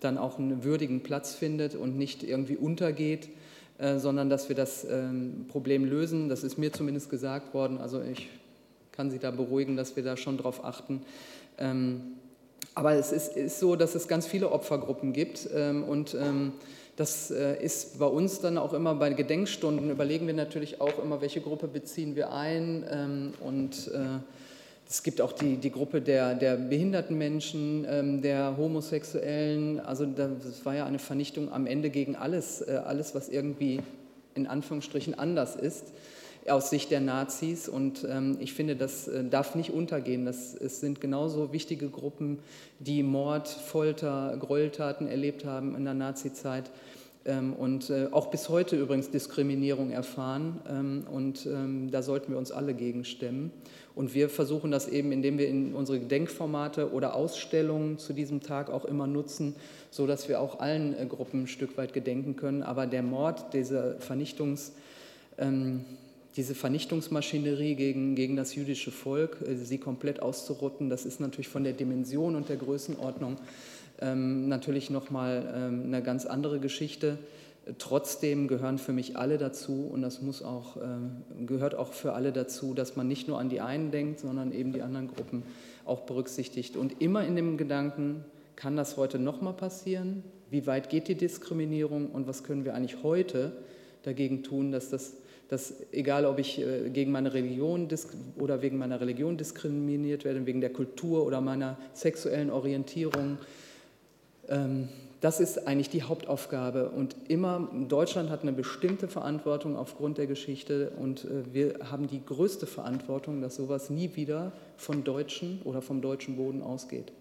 dann auch einen würdigen Platz findet und nicht irgendwie untergeht. Äh, sondern dass wir das ähm, Problem lösen. Das ist mir zumindest gesagt worden. Also ich kann Sie da beruhigen, dass wir da schon drauf achten. Ähm, aber es ist, ist, so, dass es ganz viele Opfergruppen gibt ähm, und das äh, ist bei uns dann auch immer bei Gedenkstunden, überlegen wir natürlich auch immer, welche Gruppe beziehen wir ein und äh, es gibt auch die, die Gruppe der, der behinderten Menschen, ähm, der Homosexuellen. Also das war ja eine Vernichtung am Ende gegen alles, äh, alles, was irgendwie in Anführungsstrichen anders ist aus Sicht der Nazis. Und ähm, ich finde, das äh, darf nicht untergehen. Das, es sind genauso wichtige Gruppen, die Mord, Folter, Gräueltaten erlebt haben in der Nazizeit ähm, und äh, auch bis heute übrigens Diskriminierung erfahren. Ähm, und ähm, da sollten wir uns alle gegen stemmen. Und wir versuchen das eben, indem wir in unsere Gedenkformate oder Ausstellungen zu diesem Tag auch immer nutzen, so dass wir auch allen äh, Gruppen ein Stück weit gedenken können. Aber der Mord, diese Vernichtungs diese Vernichtungsmaschinerie gegen, gegen das jüdische Volk, äh, sie komplett auszurotten, das ist natürlich von der Dimension und der Größenordnung ähm, natürlich nochmal ähm, eine ganz andere Geschichte. Trotzdem gehören für mich alle dazu und das muss auch, äh, gehört auch für alle dazu, dass man nicht nur an die einen denkt, sondern eben die anderen Gruppen auch berücksichtigt. Und immer in dem Gedanken, kann das heute nochmal passieren? Wie weit geht die Diskriminierung und was können wir eigentlich heute dagegen tun, dass das, dass egal ob ich äh, gegen meine Religion oder wegen meiner Religion diskriminiert werde, wegen der Kultur oder meiner sexuellen Orientierung, ähm, das ist eigentlich die Hauptaufgabe. Und immer, Deutschland hat eine bestimmte Verantwortung aufgrund der Geschichte und äh, wir haben die größte Verantwortung, dass sowas nie wieder von Deutschen oder vom deutschen Boden ausgeht.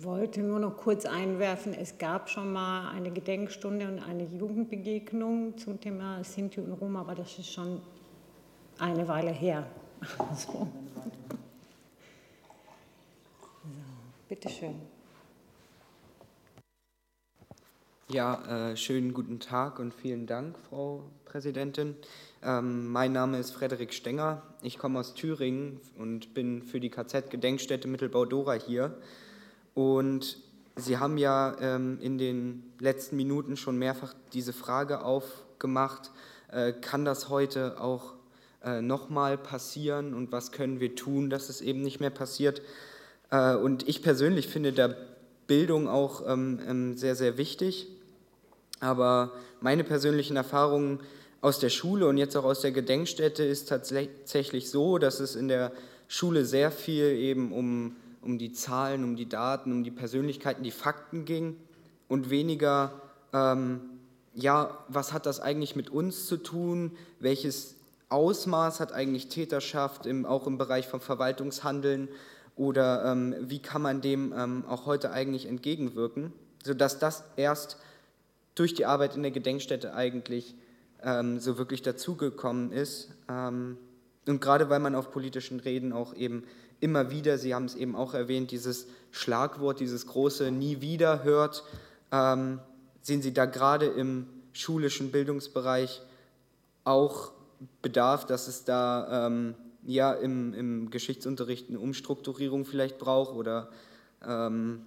Wollte nur noch kurz einwerfen, es gab schon mal eine Gedenkstunde und eine Jugendbegegnung zum Thema Sinti und Roma, aber das ist schon eine Weile her. So. Bitte schön. Ja, äh, schönen guten Tag und vielen Dank, Frau Präsidentin. Ähm, mein Name ist Frederik Stenger. Ich komme aus Thüringen und bin für die KZ-Gedenkstätte Mittelbau-Dora hier. Und Sie haben ja ähm, in den letzten Minuten schon mehrfach diese Frage aufgemacht, äh, kann das heute auch äh, nochmal passieren und was können wir tun, dass es eben nicht mehr passiert? Äh, und ich persönlich finde da Bildung auch ähm, ähm, sehr, sehr wichtig. Aber meine persönlichen Erfahrungen aus der Schule und jetzt auch aus der Gedenkstätte ist tatsächlich so, dass es in der Schule sehr viel eben um, um die Zahlen, um die Daten, um die Persönlichkeiten, die Fakten ging und weniger, ähm, ja, was hat das eigentlich mit uns zu tun, welches Ausmaß hat eigentlich Täterschaft, im, auch im Bereich von Verwaltungshandeln oder ähm, wie kann man dem ähm, auch heute eigentlich entgegenwirken, sodass das erst durch die Arbeit in der Gedenkstätte eigentlich ähm, so wirklich dazugekommen ist. Ähm, und gerade weil man auf politischen Reden auch eben immer wieder, Sie haben es eben auch erwähnt, dieses Schlagwort, dieses große Nie wieder hört, ähm, sehen Sie da gerade im schulischen Bildungsbereich auch Bedarf, dass es da ähm, ja im, im Geschichtsunterricht eine Umstrukturierung vielleicht braucht oder ähm,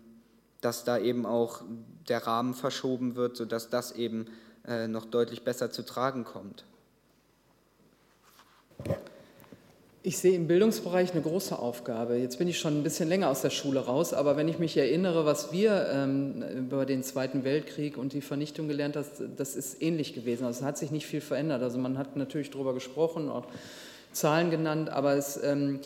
dass da eben auch der Rahmen verschoben wird, sodass das eben äh, noch deutlich besser zu tragen kommt. Ich sehe im Bildungsbereich eine große Aufgabe. Jetzt bin ich schon ein bisschen länger aus der Schule raus, aber wenn ich mich erinnere, was wir ähm, über den Zweiten Weltkrieg und die Vernichtung gelernt haben, das ist ähnlich gewesen. Also es hat sich nicht viel verändert. Also man hat natürlich darüber gesprochen, auch Zahlen genannt, aber es, ähm,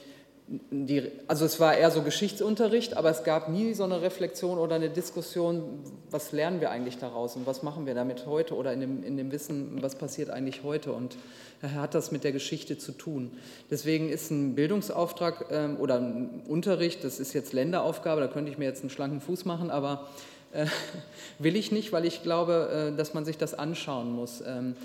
die, also es war eher so Geschichtsunterricht, aber es gab nie so eine Reflexion oder eine Diskussion, was lernen wir eigentlich daraus und was machen wir damit heute oder in dem, in dem Wissen, was passiert eigentlich heute und daher hat das mit der Geschichte zu tun. Deswegen ist ein Bildungsauftrag ähm, oder ein Unterricht, das ist jetzt Länderaufgabe, da könnte ich mir jetzt einen schlanken Fuß machen, aber äh, will ich nicht, weil ich glaube, äh, dass man sich das anschauen muss. Ähm,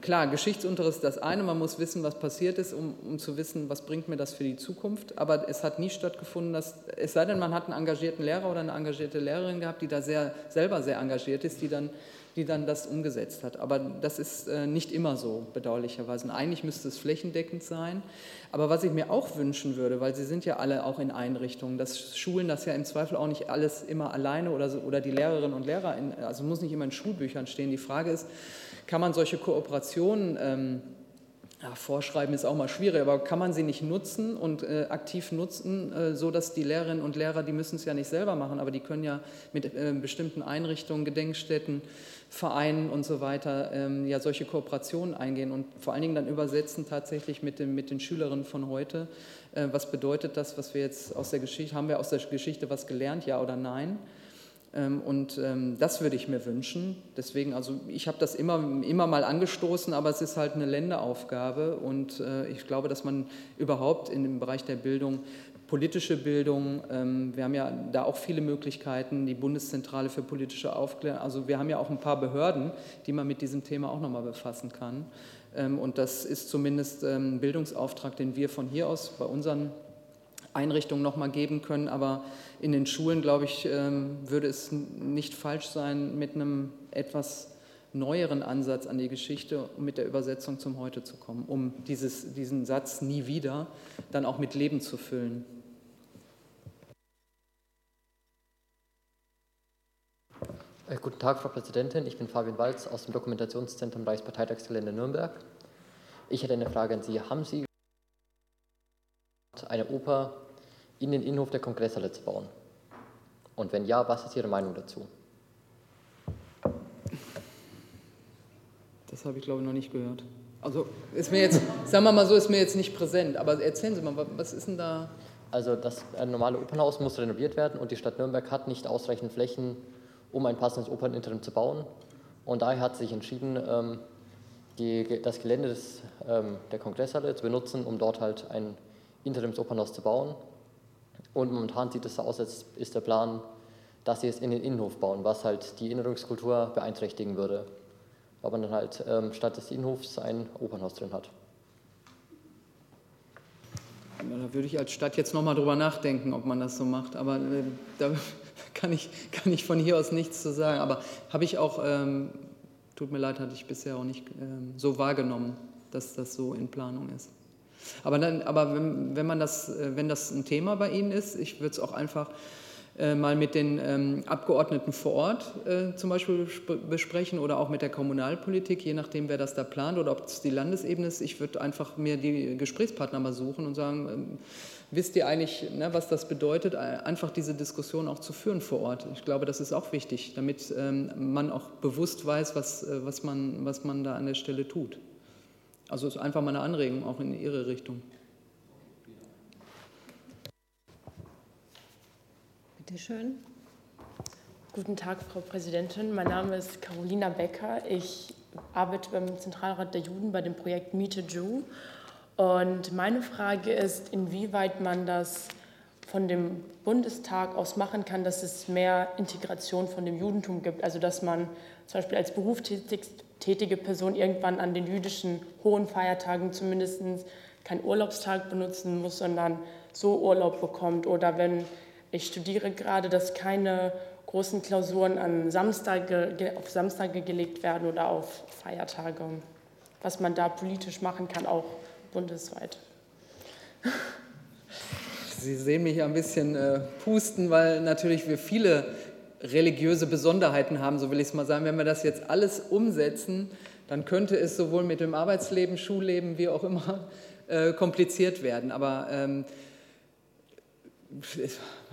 klar, Geschichtsunterricht ist das eine, man muss wissen, was passiert ist, um, um, zu wissen, was bringt mir das für die Zukunft. Aber es hat nie stattgefunden, dass, es sei denn, man hat einen engagierten Lehrer oder eine engagierte Lehrerin gehabt, die da sehr, selber sehr engagiert ist, die dann, die dann das umgesetzt hat. Aber das ist äh, nicht immer so, bedauerlicherweise. Und eigentlich müsste es flächendeckend sein. Aber was ich mir auch wünschen würde, weil Sie sind ja alle auch in Einrichtungen, dass Schulen das ja im Zweifel auch nicht alles immer alleine oder, so, oder die Lehrerinnen und Lehrer, in, also muss nicht immer in Schulbüchern stehen. Die Frage ist, kann man solche Kooperationen ähm, ja, vorschreiben ist auch mal schwierig, aber kann man sie nicht nutzen und äh, aktiv nutzen, äh, so die Lehrerinnen und Lehrer, die müssen es ja nicht selber machen, aber die können ja mit äh, bestimmten Einrichtungen, Gedenkstätten, Vereinen und so weiter ähm, ja solche Kooperationen eingehen und vor allen Dingen dann übersetzen tatsächlich mit, dem, mit den Schülerinnen von heute. Äh, was bedeutet das, was wir jetzt aus der Geschichte, haben wir aus der Geschichte was gelernt, ja oder nein? Ähm, und ähm, das würde ich mir wünschen. Deswegen, also ich habe das immer, immer mal angestoßen, aber es ist halt eine Länderaufgabe. Und äh, ich glaube, dass man überhaupt in dem Bereich der Bildung, politische Bildung, ähm, wir haben ja da auch viele Möglichkeiten, die Bundeszentrale für politische Aufklärung, also wir haben ja auch ein paar Behörden, die man mit diesem Thema auch nochmal befassen kann. Und das ist zumindest ein Bildungsauftrag, den wir von hier aus bei unseren Einrichtungen nochmal geben können. Aber in den Schulen, glaube ich, ähm, würde es nicht falsch sein, mit einem etwas neueren Ansatz an die Geschichte und mit der Übersetzung zum Heute zu kommen, um dieses, diesen Satz nie wieder dann auch mit Leben zu füllen. Äh, guten Tag, Frau Präsidentin. Ich bin Fabian Walz aus dem Dokumentationszentrum Reichsparteitagsgelände Nürnberg. Ich hätte eine Frage an Sie. Haben Sie eine Oper in den Innenhof der Kongresshalle zu bauen? Und wenn ja, was ist Ihre Meinung dazu? Das habe ich, glaube ich, noch nicht gehört. Also ist mir jetzt, sagen wir mal so, ist mir jetzt nicht präsent. Aber erzählen Sie mal, was ist denn da? Also das normale Opernhaus muss renoviert werden und die Stadt Nürnberg hat nicht ausreichend Flächen, um ein passendes Operninterim zu bauen. Und daher hat sich entschieden, ähm, die, das Gelände des, ähm, der Kongresshalle zu benutzen, um dort halt ein Interimsopernhaus zu bauen. Und momentan sieht es so aus, als ist der Plan, dass sie es in den Innenhof bauen, was halt die Erinnerungskultur beeinträchtigen würde. Weil man dann halt ähm, statt des Innenhofs ein Opernhaus drin hat. Da würde ich als Stadt jetzt nochmal drüber nachdenken, ob man das so macht. Aber äh, da kann ich, kann ich von hier aus nichts zu sagen. Aber habe ich auch, ähm, tut mir leid, hatte ich bisher auch nicht ähm, so wahrgenommen, dass das so in Planung ist. Aber, dann, aber wenn, wenn, man das, äh, wenn das ein Thema bei Ihnen ist, ich würde es auch einfach äh, mal mit den ähm, Abgeordneten vor Ort äh, zum Beispiel besprechen oder auch mit der Kommunalpolitik, je nachdem, wer das da plant oder ob es die Landesebene ist. Ich würde einfach mir die Gesprächspartner mal suchen und sagen, ähm, wisst ihr eigentlich, ne, was das bedeutet, einfach diese Diskussion auch zu führen vor Ort. Ich glaube, das ist auch wichtig, damit ähm, man auch bewusst weiß, was, was, man, was man da an der Stelle tut. Also ist einfach mal eine Anregung auch in Ihre Richtung. Bitte schön. Guten Tag, Frau Präsidentin. Mein Name ist Carolina Becker. Ich arbeite beim Zentralrat der Juden bei dem Projekt Meet a Jew. Und meine Frage ist, inwieweit man das von dem Bundestag aus machen kann, dass es mehr Integration von dem Judentum gibt. Also dass man zum Beispiel als berufstätige Person irgendwann an den jüdischen hohen Feiertagen zumindest keinen Urlaubstag benutzen muss, sondern so Urlaub bekommt. Oder wenn ich studiere gerade, dass keine großen Klausuren an Samstage, auf Samstage gelegt werden oder auf Feiertage. Was man da politisch machen kann, auch bundesweit. Sie sehen mich ein bisschen äh, pusten, weil natürlich wir viele religiöse Besonderheiten haben, so will ich es mal sagen. Wenn wir das jetzt alles umsetzen, dann könnte es sowohl mit dem Arbeitsleben, Schulleben, wie auch immer äh, kompliziert werden. Aber ähm,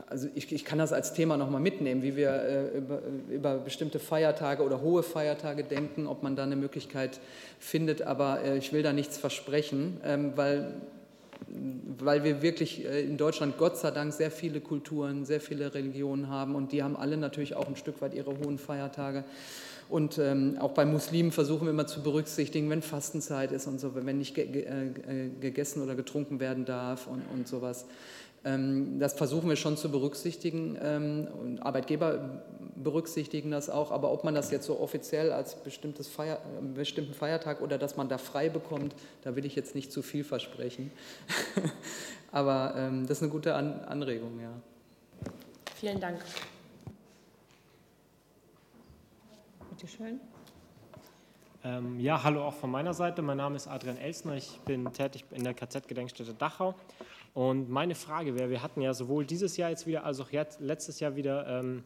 also ich, ich, kann das als Thema nochmal mitnehmen, wie wir äh, über, über, bestimmte Feiertage oder hohe Feiertage denken, ob man da eine Möglichkeit findet. Aber äh, ich will da nichts versprechen, ähm, weil weil wir wirklich äh, in Deutschland Gott sei Dank sehr viele Kulturen, sehr viele Religionen haben und die haben alle natürlich auch ein Stück weit ihre hohen Feiertage. Und ähm, auch bei Muslimen versuchen wir immer zu berücksichtigen, wenn Fastenzeit ist und so, wenn nicht ge ge äh, gegessen oder getrunken werden darf und, und sowas. Ähm, das versuchen wir schon zu berücksichtigen ähm, und Arbeitgeber berücksichtigen das auch. Aber ob man das jetzt so offiziell als bestimmtes Feier, äh, bestimmten Feiertag oder dass man da frei bekommt, da will ich jetzt nicht zu viel versprechen. Aber ähm, das ist eine gute Anregung, ja. Vielen Dank. Bitte schön. Ähm, ja, hallo auch von meiner Seite. Mein Name ist Adrian Elsner. Ich bin tätig in der KZ-Gedenkstätte Dachau und meine Frage wäre, wir hatten ja sowohl dieses Jahr jetzt wieder als auch jetzt, letztes Jahr wieder ähm,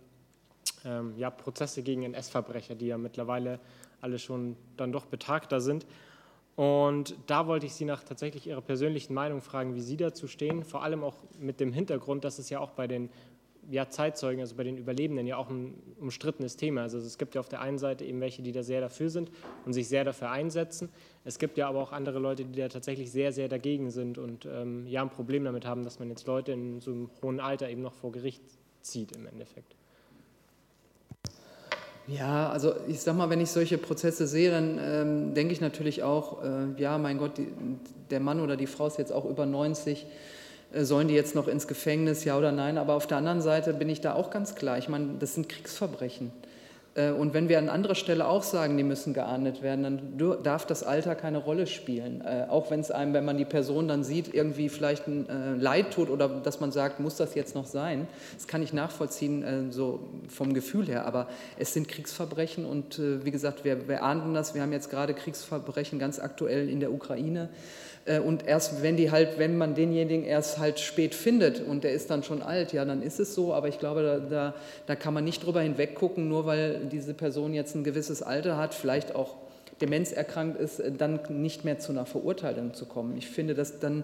ähm, ja, Prozesse gegen NS-Verbrecher, die ja mittlerweile alle schon dann doch betagter sind. Und da wollte ich Sie nach tatsächlich Ihrer persönlichen Meinung fragen, wie Sie dazu stehen, vor allem auch mit dem Hintergrund, dass es ja auch bei den ja, Zeitzeugen, also bei den Überlebenden, ja auch ein umstrittenes Thema. Also es gibt ja auf der einen Seite eben welche, die da sehr dafür sind und sich sehr dafür einsetzen. Es gibt ja aber auch andere Leute, die da tatsächlich sehr, sehr dagegen sind und ähm, ja ein Problem damit haben, dass man jetzt Leute in so einem hohen Alter eben noch vor Gericht zieht im Endeffekt. Ja, also ich sag mal, wenn ich solche Prozesse sehe, dann ähm, denke ich natürlich auch, äh, ja, mein Gott, die, der Mann oder die Frau ist jetzt auch über 90 äh, sollen die jetzt noch ins Gefängnis, ja oder nein? Aber auf der anderen Seite bin ich da auch ganz klar. Ich meine, das sind Kriegsverbrechen. Äh, und wenn wir an anderer Stelle auch sagen, die müssen geahndet werden, dann darf das Alter keine Rolle spielen. Äh, auch wenn es einem, wenn man die Person dann sieht, irgendwie vielleicht ein Leid tut oder dass man sagt, muss das jetzt noch sein? Das kann ich nachvollziehen, so vom Gefühl her. Aber es sind Kriegsverbrechen und wie gesagt, wir, wir ahnden das. Wir haben jetzt gerade Kriegsverbrechen ganz aktuell in der Ukraine. Äh, und erst wenn die halt, wenn man denjenigen erst halt spät findet und der ist dann schon alt, ja, dann ist es so. Aber ich glaube, da, da, da kann man nicht drüber hinweggucken, nur weil diese Person jetzt ein gewisses Alter hat, vielleicht auch demenzerkrankt ist, dann nicht mehr zu einer Verurteilung zu kommen. Ich finde, dass dann,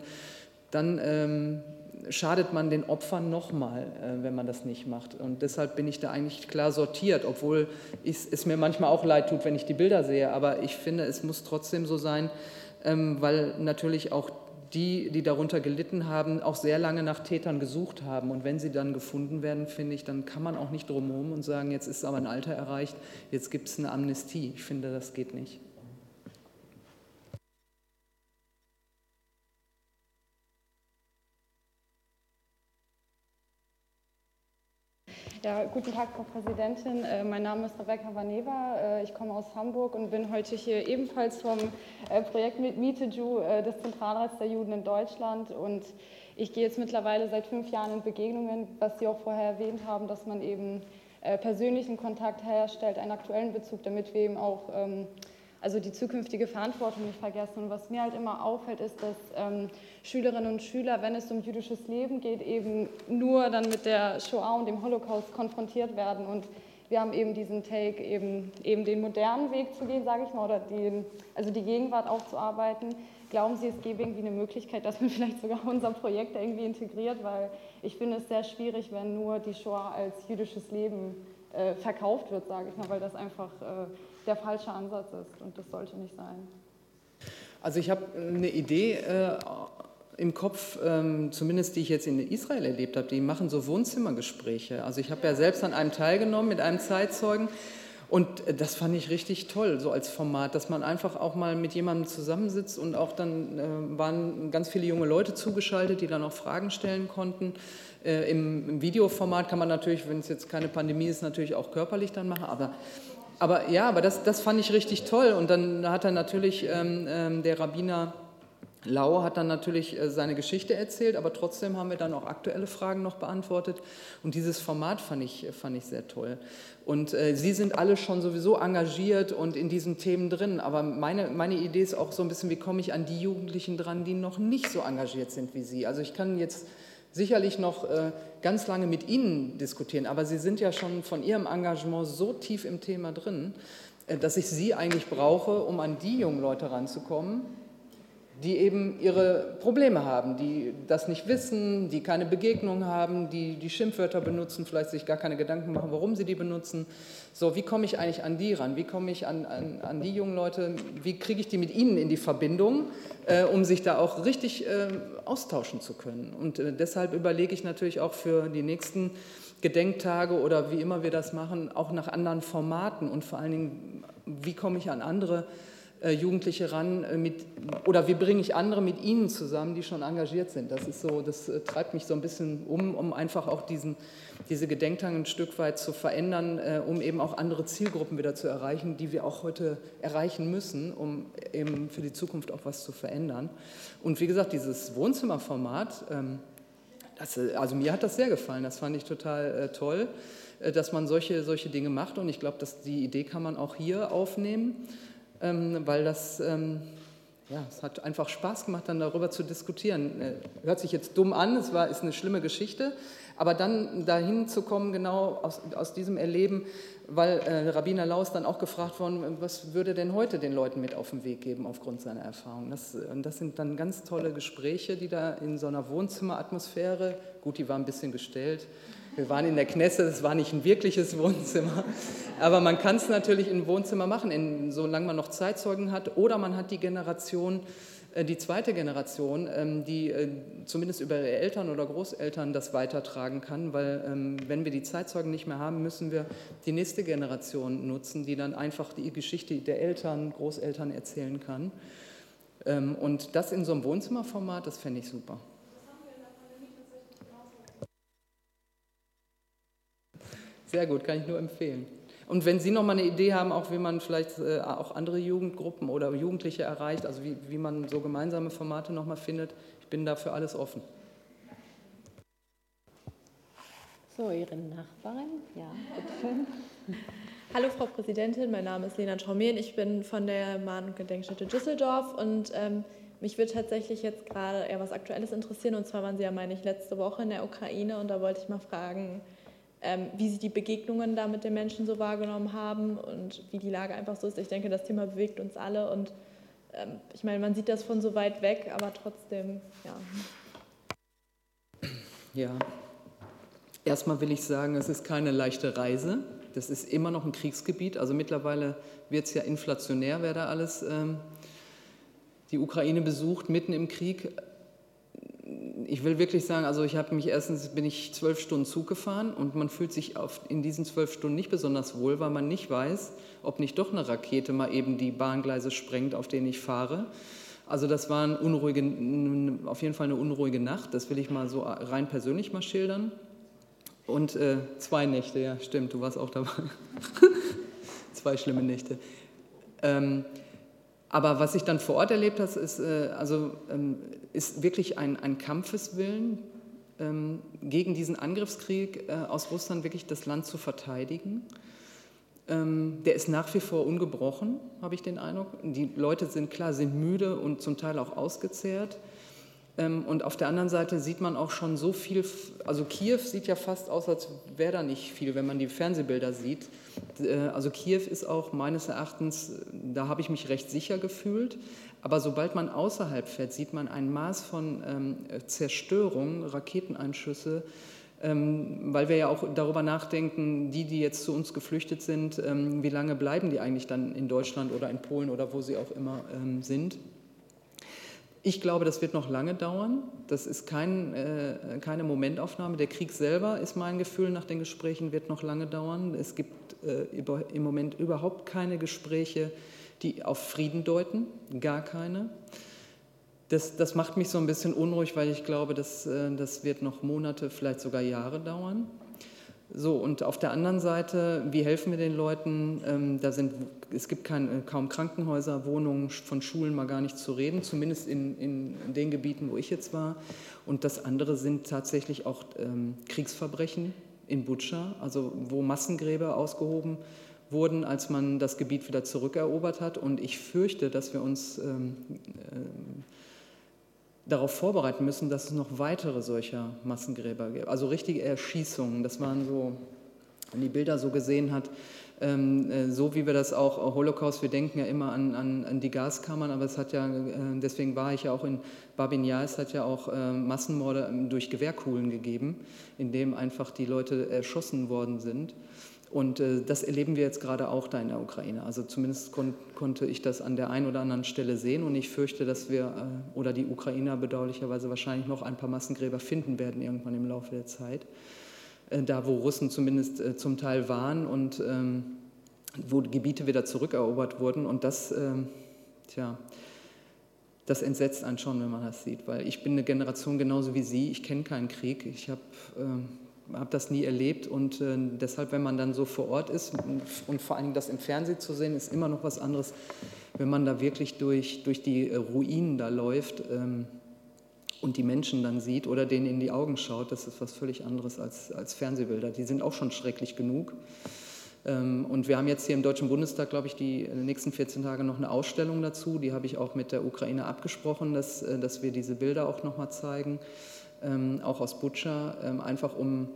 dann ähm, schadet man den Opfern nochmal, äh, wenn man das nicht macht. Und deshalb bin ich da eigentlich klar sortiert, obwohl es mir manchmal auch leid tut, wenn ich die Bilder sehe. Aber ich finde, es muss trotzdem so sein, ähm, weil natürlich auch die, die darunter gelitten haben, auch sehr lange nach Tätern gesucht haben. Und wenn sie dann gefunden werden, finde ich, dann kann man auch nicht drumherum und sagen, jetzt ist aber ein Alter erreicht, jetzt gibt es eine Amnestie. Ich finde, das geht nicht. Ja, guten Tag, Frau Präsidentin. Äh, mein Name ist Rebecca Vaneva. Äh, ich komme aus Hamburg und bin heute hier ebenfalls vom äh, Projekt mit Mieteju des Zentralrats der Juden in Deutschland. Und ich gehe jetzt mittlerweile seit fünf Jahren in Begegnungen, was Sie auch vorher erwähnt haben, dass man eben persönlichen Kontakt herstellt, einen aktuellen Bezug, damit wir eben auch ähm, also die zukünftige Verantwortung nicht vergessen. Und was mir halt immer auffällt, ist, dass ähm, Schülerinnen und Schüler, wenn es um jüdisches Leben geht, eben nur dann mit der Shoah und dem Holocaust konfrontiert werden. Und wir haben eben diesen Take, eben, eben den modernen Weg zu gehen, sage ich mal, oder den, also die Gegenwart aufzuarbeiten. Glauben Sie, es gäbe irgendwie eine Möglichkeit, dass man vielleicht sogar unser Projekt irgendwie integriert? Weil ich finde es sehr schwierig, wenn nur die Shoah als jüdisches Leben äh, verkauft wird, sage ich mal, weil das einfach äh, der falsche Ansatz ist und das sollte nicht sein. Also ich habe eine Idee äh, im Kopf, ähm, zumindest die ich jetzt in Israel erlebt habe, die machen so Wohnzimmergespräche. Also ich habe ja selbst an einem teilgenommen mit einem Zeitzeugen. Und äh, das fand ich richtig toll, so als Format, dass man einfach auch mal mit jemandem zusammensitzt und auch dann äh, waren ganz viele junge Leute zugeschaltet, die dann auch Fragen stellen konnten. Äh, im, im, Videoformat kann man natürlich, wenn es jetzt keine Pandemie ist, natürlich auch körperlich dann machen, aber aber ja, aber das, das fand ich richtig toll. Und dann hat er natürlich, ähm, ähm, der Rabbiner Lau hat dann natürlich äh, seine Geschichte erzählt, aber trotzdem haben wir dann auch aktuelle Fragen noch beantwortet. Und dieses Format fand ich, fand ich sehr toll. Und äh, Sie sind alle schon sowieso engagiert und in diesen Themen drin. Aber meine, meine Idee ist auch so ein bisschen, wie komme ich an die Jugendlichen dran, die noch nicht so engagiert sind wie Sie. Also ich kann jetzt sicherlich noch äh, ganz lange mit Ihnen diskutieren, aber Sie sind ja schon von Ihrem Engagement so tief im Thema drin, äh, dass ich Sie eigentlich brauche, um an die jungen Leute ranzukommen, die eben ihre Probleme haben, die das nicht wissen, die keine Begegnung haben, die die Schimpfwörter benutzen, vielleicht sich gar keine Gedanken machen, warum sie die benutzen. So, wie komme ich eigentlich an die ran? Wie komme ich an, an, an die jungen Leute? Wie kriege ich die mit ihnen in die Verbindung, äh, um sich da auch richtig äh, austauschen zu können? Und äh, deshalb überlege ich natürlich auch für die nächsten Gedenktage oder wie immer wir das machen, auch nach anderen Formaten und vor allen Dingen, wie komme ich an andere Jugendliche ran äh, mit, oder wie bringe ich andere mit ihnen zusammen, die schon engagiert sind. Das ist so, das äh, treibt mich so ein bisschen um, um einfach auch diesen, diese Gedenktage ein Stück weit zu verändern, um eben auch andere Zielgruppen wieder zu erreichen, die wir auch heute erreichen müssen, um eben für die Zukunft auch was zu verändern. Und wie gesagt, dieses Wohnzimmerformat, ähm, das, also mir hat das sehr gefallen, das fand ich total toll dass man solche, solche Dinge macht. Und ich glaube, dass die Idee kann man auch hier aufnehmen. Ähm, weil das, ähm, ja, es hat einfach Spaß gemacht, dann darüber zu diskutieren. Äh, hört sich jetzt dumm an, es war, ist eine schlimme Geschichte, aber dann dahin zu kommen, genau aus, aus diesem Erleben, weil äh, Rabbiner Laus dann auch gefragt worden, was würde denn heute den Leuten mit auf den Weg geben aufgrund seiner Erfahrung. Das, das sind dann ganz tolle Gespräche, die da in so einer Wohnzimmeratmosphäre, gut, die war ein bisschen gestellt, wir waren in der Knesse, es war nicht ein wirkliches Wohnzimmer, aber man kann es natürlich in Wohnzimmer machen, in, solange man noch Zeitzeugen hat oder man hat die Generation, äh, die zweite Generation, ähm, die äh, zumindest über ihre Eltern oder Großeltern das weitertragen kann, weil ähm, wenn wir die Zeitzeugen nicht mehr haben, müssen wir die nächste Generation nutzen, die dann einfach die Geschichte der Eltern, Großeltern erzählen kann. Ähm, und das in so einem Wohnzimmerformat, das fände ich super. Sehr gut, kann ich nur empfehlen. Und wenn Sie noch mal eine Idee haben, auch wie man vielleicht äh, auch andere Jugendgruppen oder Jugendliche erreicht, also wie, wie man so gemeinsame Formate noch mal findet, ich bin dafür alles offen. So, Ihre Nachbarin, ja, bitteschön. Hallo Frau Präsidentin, mein Name ist Lena Traumen, ich bin von der Mahn- und Gedenkstätte Düsseldorf und ähm, mich würde tatsächlich jetzt gerade eher was Aktuelles interessieren und zwar waren Sie ja, meine ich, letzte Woche in der Ukraine und da wollte ich mal fragen, wie sie die Begegnungen da mit den Menschen so wahrgenommen haben und wie die Lage einfach so ist. Ich denke, das Thema bewegt uns alle und ähm, ich meine, man sieht das von so weit weg, aber trotzdem, ja. Ja, erstmal will ich sagen, es ist keine leichte Reise. Das ist immer noch ein Kriegsgebiet. Also mittlerweile wird es ja inflationär, wer da alles ähm, die Ukraine besucht, mitten im Krieg ich will wirklich sagen, also ich habe mich erstens bin ich zwölf Stunden Zug gefahren und man fühlt sich auf, in diesen zwölf Stunden nicht besonders wohl, weil man nicht weiß, ob nicht doch eine Rakete mal eben die Bahngleise sprengt, auf denen ich fahre. Also das war ein unruhige, auf jeden Fall eine unruhige Nacht. Das will ich mal so rein persönlich mal schildern. Und äh, zwei Nächte, ja, stimmt, du warst auch dabei. zwei schlimme Nächte. Ähm, aber was ich dann vor Ort erlebt habe, ist, äh, also, ähm, ist wirklich ein, ein Kampfeswillen ähm, gegen diesen Angriffskrieg äh, aus Russland, wirklich das Land zu verteidigen. Ähm, der ist nach wie vor ungebrochen, habe ich den Eindruck. Die Leute sind klar, sind müde und zum Teil auch ausgezehrt. Ähm, und auf der anderen Seite sieht man auch schon so viel, also Kiew sieht ja fast aus, als wäre da nicht viel, wenn man die Fernsehbilder sieht. Äh, also Kiew ist auch meines Erachtens, da habe ich mich recht sicher gefühlt. Aber sobald man außerhalb fährt, sieht man ein Maß von ähm, Zerstörung, Raketeneinschüsse, ähm, weil wir ja auch darüber nachdenken, die, die jetzt zu uns geflüchtet sind, wie lange bleiben die eigentlich dann in Deutschland oder in Polen oder wo sie auch immer sind. Ich glaube, das wird noch lange dauern. Das ist kein, äh, keine Momentaufnahme. Der Krieg selber, ist mein Gefühl nach den Gesprächen, wird noch lange dauern. Es gibt äh, über, im Moment überhaupt keine Gespräche, die auf Frieden deuten, gar keine. Das, das macht mich so ein bisschen unruhig, weil ich glaube, dass, äh, das wird noch Monate, vielleicht sogar Jahre dauern. So, und auf der anderen Seite, wie helfen wir den Leuten? Ähm, da sind, es gibt kein, äh, kaum Krankenhäuser, Wohnungen, von Schulen mal gar nicht zu reden, zumindest in, in, den Gebieten, wo ich jetzt war. Und das andere sind tatsächlich auch ähm, Kriegsverbrechen in Butscha, also wo Massengräber ausgehoben wurden, als man das Gebiet wieder zurückerobert hat. Und ich fürchte, dass wir uns ähm, äh, darauf vorbereiten müssen, dass es noch weitere solcher Massengräber gibt. Also richtige Erschießungen, das waren so, wenn die Bilder so gesehen hat, ähm, äh, so wie wir das auch, Holocaust, wir denken ja immer an, an, an, die Gaskammern, aber es hat ja, äh, deswegen war ich ja auch in Babin Yar, es hat ja auch äh, Massenmorde durch Gewehrkugeln gegeben, in dem einfach die Leute erschossen worden sind. Und äh, das erleben wir jetzt gerade auch da in der Ukraine. Also zumindest kon konnte ich das an der einen oder anderen Stelle sehen und ich fürchte, dass wir äh, oder die Ukrainer bedauerlicherweise wahrscheinlich noch ein paar Massengräber finden werden irgendwann im Laufe der Zeit. Äh, da, wo Russen zumindest äh, zum Teil waren und ähm, wo Gebiete wieder zurückerobert wurden. Und das, ähm, tja, das entsetzt einen schon, wenn man das sieht, weil ich bin eine Generation genauso wie Sie. Ich kenne keinen Krieg. Ich habe ähm, habe das nie erlebt und äh, deshalb, wenn man dann so vor Ort ist und vor Dingen das im Fernsehen zu sehen, ist immer noch was anderes, wenn man da wirklich durch, durch die äh, Ruinen da läuft ähm, und die Menschen dann sieht oder denen in die Augen schaut, das ist was völlig anderes als, als Fernsehbilder. Die sind auch schon schrecklich genug. Ähm, und wir haben jetzt hier im Deutschen Bundestag, glaube ich, die nächsten 14 Tage noch eine Ausstellung dazu. Die habe ich auch mit der Ukraine abgesprochen, dass, äh, dass wir diese Bilder auch nochmal zeigen auch aus Butscha, ähm, einfach um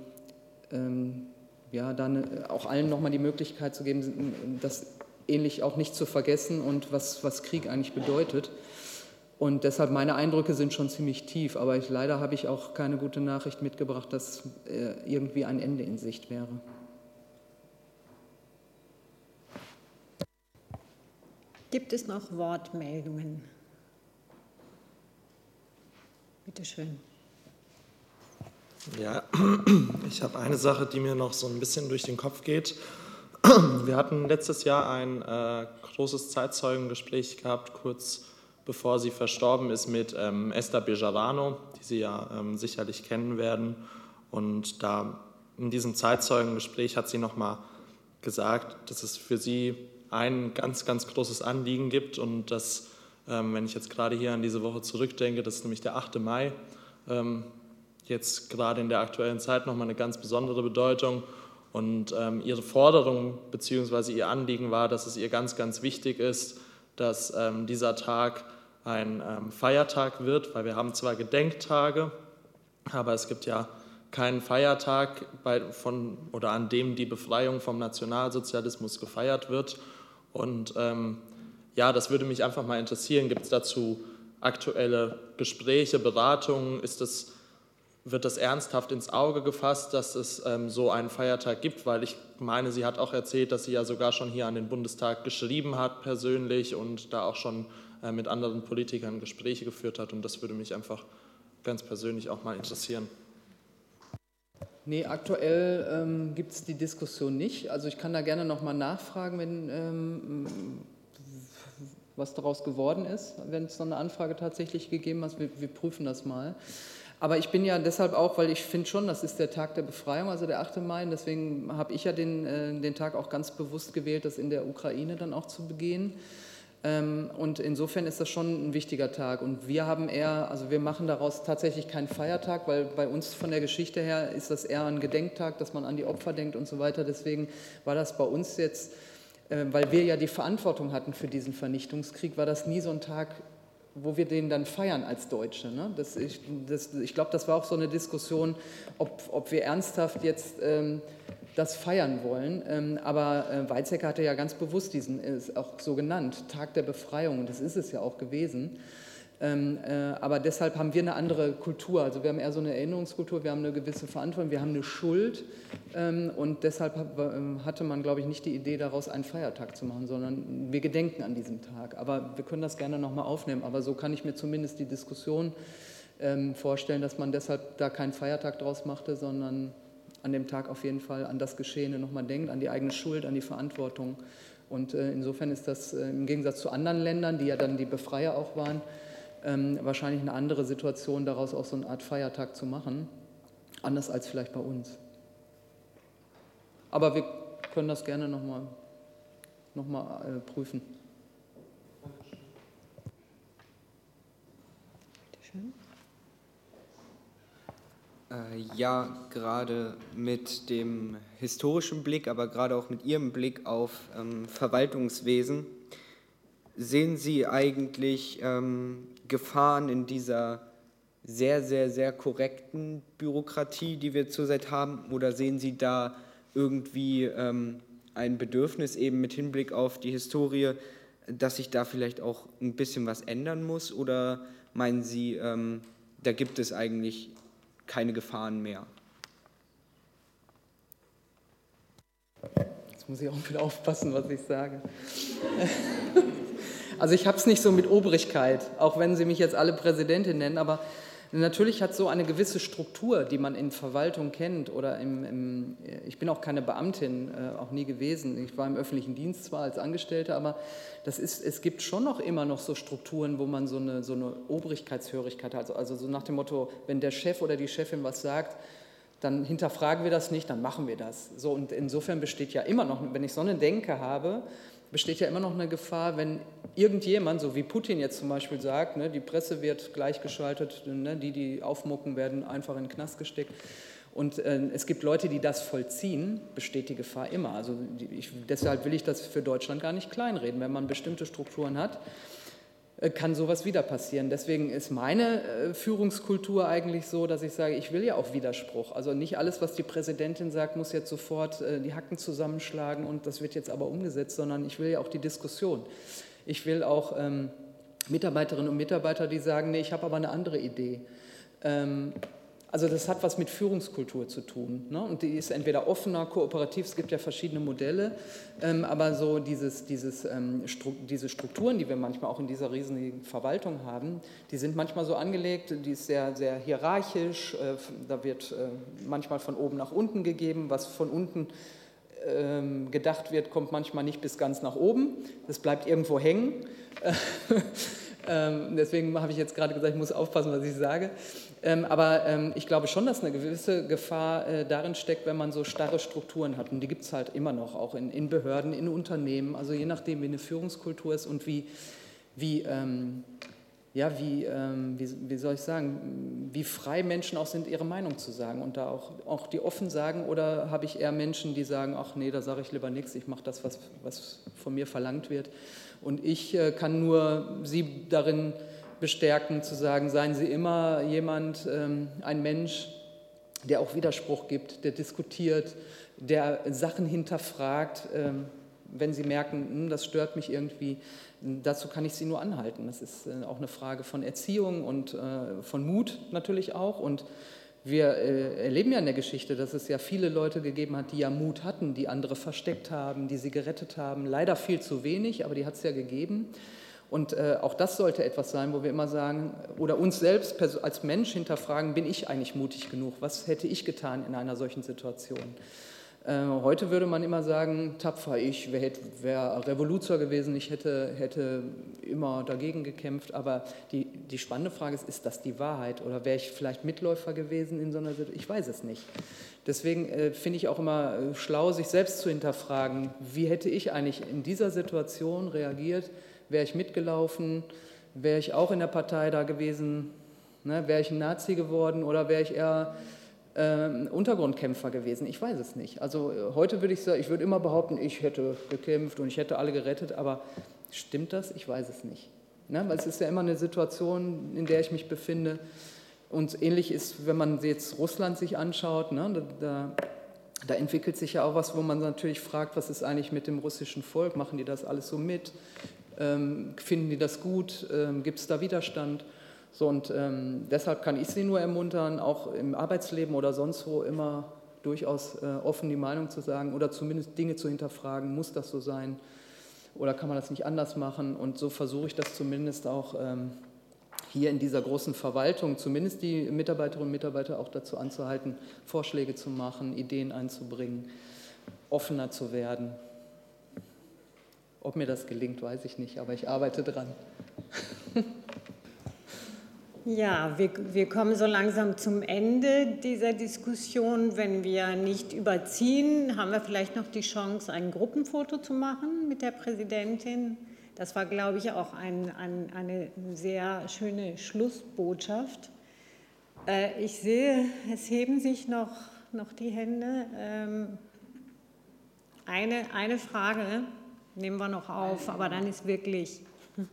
ähm, ja, dann auch allen nochmal die Möglichkeit zu geben, das ähnlich auch nicht zu vergessen und was, was Krieg eigentlich bedeutet. Und deshalb meine Eindrücke sind schon ziemlich tief, aber ich, leider habe ich auch keine gute Nachricht mitgebracht, dass äh, irgendwie ein Ende in Sicht wäre. Gibt es noch Wortmeldungen? Bitte schön. Ja, ich habe eine Sache, die mir noch so ein bisschen durch den Kopf geht. Wir hatten letztes Jahr ein äh, großes Zeitzeugengespräch gehabt, kurz bevor sie verstorben ist, mit ähm, Esther Bejarano, die Sie ja ähm, sicherlich kennen werden. Und da in diesem Zeitzeugengespräch hat sie nochmal gesagt, dass es für sie ein ganz, ganz großes Anliegen gibt und dass, ähm, wenn ich jetzt gerade hier an diese Woche zurückdenke, das ist nämlich der 8. Mai, ähm, jetzt gerade in der aktuellen Zeit nochmal eine ganz besondere Bedeutung. Und ähm, ihre Forderung bzw. ihr Anliegen war, dass es ihr ganz, ganz wichtig ist, dass ähm, dieser Tag ein ähm, Feiertag wird, weil wir haben zwar Gedenktage, aber es gibt ja keinen Feiertag bei, von, oder an dem die Befreiung vom Nationalsozialismus gefeiert wird. Und ähm, ja, das würde mich einfach mal interessieren. Gibt es dazu aktuelle Gespräche, Beratungen? Ist das, wird das ernsthaft ins Auge gefasst, dass es ähm, so einen Feiertag gibt? Weil ich meine, sie hat auch erzählt, dass sie ja sogar schon hier an den Bundestag geschrieben hat persönlich und da auch schon äh, mit anderen Politikern Gespräche geführt hat. Und das würde mich einfach ganz persönlich auch mal interessieren. Nee, aktuell ähm, gibt es die Diskussion nicht. Also ich kann da gerne nochmal nachfragen, wenn ähm, was daraus geworden ist, wenn es so eine Anfrage tatsächlich gegeben hat. Wir, wir, prüfen das mal. Aber ich bin ja deshalb auch, weil ich finde schon, das ist der Tag der Befreiung, also der 8. Mai. Und deswegen habe ich ja den, äh, den Tag auch ganz bewusst gewählt, das in der Ukraine dann auch zu begehen. Ähm, und insofern ist das schon ein wichtiger Tag. Und wir haben eher, also wir machen daraus tatsächlich keinen Feiertag, weil bei uns von der Geschichte her ist das eher ein Gedenktag, dass man an die Opfer denkt und so weiter. Deswegen war das bei uns jetzt, äh, weil wir ja die Verantwortung hatten für diesen Vernichtungskrieg, war das nie so ein Tag, wo wir den dann feiern als Deutsche. Ne? Das, ich ich glaube, das war auch so eine Diskussion, ob, ob wir ernsthaft jetzt ähm, das feiern wollen. Ähm, aber äh, Weizsäcker hatte ja ganz bewusst diesen, ist auch so genannt, Tag der Befreiung, und das ist es ja auch gewesen. Ähm, äh, aber deshalb haben wir eine andere Kultur. Also wir haben eher so eine Erinnerungskultur, wir haben eine gewisse Verantwortung, wir haben eine Schuld. Ähm, und deshalb hatte man, glaube ich, nicht die Idee, daraus einen Feiertag zu machen, sondern wir gedenken an diesem Tag. Aber wir können das gerne nochmal aufnehmen. Aber so kann ich mir zumindest die Diskussion vorstellen, dass man deshalb da keinen Feiertag draus machte, sondern an dem Tag auf jeden Fall an das Geschehene nochmal denkt, an die eigene Schuld, an die Verantwortung. Und äh, insofern ist das äh, im Gegensatz zu anderen Ländern, die ja dann die Befreier auch waren, ähm, wahrscheinlich eine andere Situation, daraus auch so eine Art Feiertag zu machen. Anders als vielleicht bei uns. Aber wir können das gerne nochmal noch mal, äh, prüfen. Bitte schön. Äh, ja, gerade mit dem historischen Blick, aber gerade auch mit Ihrem Blick auf ähm, Verwaltungswesen, sehen Sie eigentlich ähm, Gefahren in dieser sehr, sehr, sehr korrekten Bürokratie, die wir zurzeit haben? Oder sehen Sie da irgendwie ähm, ein Bedürfnis eben mit Hinblick auf die Historie, dass sich da vielleicht auch ein bisschen was ändern muss? Oder meinen Sie, ähm, da gibt es eigentlich keine Gefahren mehr. Jetzt muss ich auch wieder aufpassen, was ich sage. Also ich habe es nicht so mit Obrigkeit, auch wenn Sie mich jetzt alle Präsidentin nennen, aber Natürlich hat so eine gewisse Struktur, die man in Verwaltung kennt oder im, im ich bin auch keine Beamtin, äh, auch nie gewesen. Ich war im öffentlichen Dienst zwar als Angestellte, aber das ist, es gibt schon noch immer noch so Strukturen, wo man so eine, so eine Obrigkeitshörigkeit hat. Also, also so nach dem Motto, wenn der Chef oder die Chefin was sagt, dann hinterfragen wir das nicht, dann machen wir das. So, und insofern besteht ja immer noch, wenn ich so eine Denke habe, besteht ja immer noch eine Gefahr, wenn irgendjemand, so wie Putin jetzt zum Beispiel sagt, ne, die Presse wird gleichgeschaltet, ne, die, die aufmucken, werden einfach in den Knast gesteckt. Und äh, es gibt Leute, die das vollziehen, besteht die Gefahr immer. Also die, ich, deshalb will ich das für Deutschland gar nicht kleinreden. Wenn man bestimmte Strukturen hat, kann sowas wieder passieren. Deswegen ist meine äh, Führungskultur eigentlich so, dass ich sage, ich will ja auch Widerspruch. Also nicht alles, was die Präsidentin sagt, muss jetzt sofort äh, die Hacken zusammenschlagen und das wird jetzt aber umgesetzt, sondern ich will ja auch die Diskussion. Ich will auch ähm, Mitarbeiterinnen und Mitarbeiter, die sagen, nee, ich habe aber eine andere Idee. Ähm, also das hat was mit Führungskultur zu tun. Ne? Und die ist entweder offener, kooperativ, es gibt ja verschiedene Modelle, ähm, aber so dieses, dieses, ähm, Stru diese Strukturen, die wir manchmal auch in dieser riesigen Verwaltung haben, die sind manchmal so angelegt, die ist sehr, sehr hierarchisch, äh, da wird äh, manchmal von oben nach unten gegeben, was von unten ähm, gedacht wird, kommt manchmal nicht bis ganz nach oben, das bleibt irgendwo hängen. Ähm, deswegen habe ich jetzt gerade gesagt, ich muss aufpassen, was ich sage. Ähm, aber ähm, ich glaube schon, dass eine gewisse Gefahr äh, darin steckt, wenn man so starre Strukturen hat. Und die gibt es halt immer noch, auch in, in, Behörden, in Unternehmen. Also je nachdem, wie eine Führungskultur ist und wie, wie ähm, ja, wie, ähm, wie, wie, soll ich sagen, wie frei Menschen auch sind, ihre Meinung zu sagen und da auch, auch die offen sagen oder habe ich eher Menschen, die sagen, ach nee, da sage ich lieber nichts, ich mache das, was, was von mir verlangt wird. Und ich äh, kann nur Sie darin bestärken, zu sagen, seien Sie immer jemand, ähm, ein Mensch, der auch Widerspruch gibt, der diskutiert, der Sachen hinterfragt, ähm, wenn Sie merken, hm, das stört mich irgendwie. Dazu kann ich Sie nur anhalten. Das ist äh, auch eine Frage von Erziehung und äh, von Mut natürlich auch. Und wir äh, erleben ja in der Geschichte, dass es ja viele Leute gegeben hat, die ja Mut hatten, die andere versteckt haben, die sie gerettet haben. Leider viel zu wenig, aber die hat es ja gegeben. Und äh, auch das sollte etwas sein, wo wir immer sagen, oder uns selbst als Mensch hinterfragen, bin ich eigentlich mutig genug? Was hätte ich getan in einer solchen Situation? Äh, heute würde man immer sagen, tapfer ich, wäre wär Revoluzer gewesen, ich hätte, hätte immer dagegen gekämpft. Aber die, die spannende Frage ist, ist das die Wahrheit? Oder wäre ich vielleicht Mitläufer gewesen in so einer Situation? Ich weiß es nicht. Deswegen äh, finde ich auch immer äh, schlau, sich selbst zu hinterfragen, wie hätte ich eigentlich in dieser Situation reagiert? Wäre ich mitgelaufen? Wäre ich auch in der Partei da gewesen? Ne? Wäre ich ein Nazi geworden oder wäre ich eher äh, Untergrundkämpfer gewesen. Ich weiß es nicht. Also äh, heute würde ich sagen, ich würde immer behaupten, ich hätte gekämpft und ich hätte alle gerettet, aber stimmt das? Ich weiß es nicht. Ne? Weil es ist ja immer eine Situation, in der ich mich befinde. Und ähnlich ist, wenn man jetzt Russland sich anschaut, ne? da, da entwickelt sich ja auch was, wo man natürlich fragt, was ist eigentlich mit dem russischen Volk? Machen die das alles so mit? Ähm, finden die das gut? Ähm, Gibt es da Widerstand? So, und ähm, deshalb kann ich Sie nur ermuntern, auch im Arbeitsleben oder sonst wo immer durchaus äh, offen die Meinung zu sagen oder zumindest Dinge zu hinterfragen, muss das so sein oder kann man das nicht anders machen? Und so versuche ich das zumindest auch ähm, hier in dieser großen Verwaltung, zumindest die Mitarbeiterinnen und Mitarbeiter auch dazu anzuhalten, Vorschläge zu machen, Ideen einzubringen, offener zu werden. Ob mir das gelingt, weiß ich nicht, aber ich arbeite dran. Ja, wir, wir kommen so langsam zum Ende dieser Diskussion. Wenn wir nicht überziehen, haben wir vielleicht noch die Chance, ein Gruppenfoto zu machen mit der Präsidentin. Das war, glaube ich, auch ein, ein, eine sehr schöne Schlussbotschaft. Äh, ich sehe, es heben sich noch, noch die Hände. Ähm, eine, eine Frage nehmen wir noch auf, aber dann ist wirklich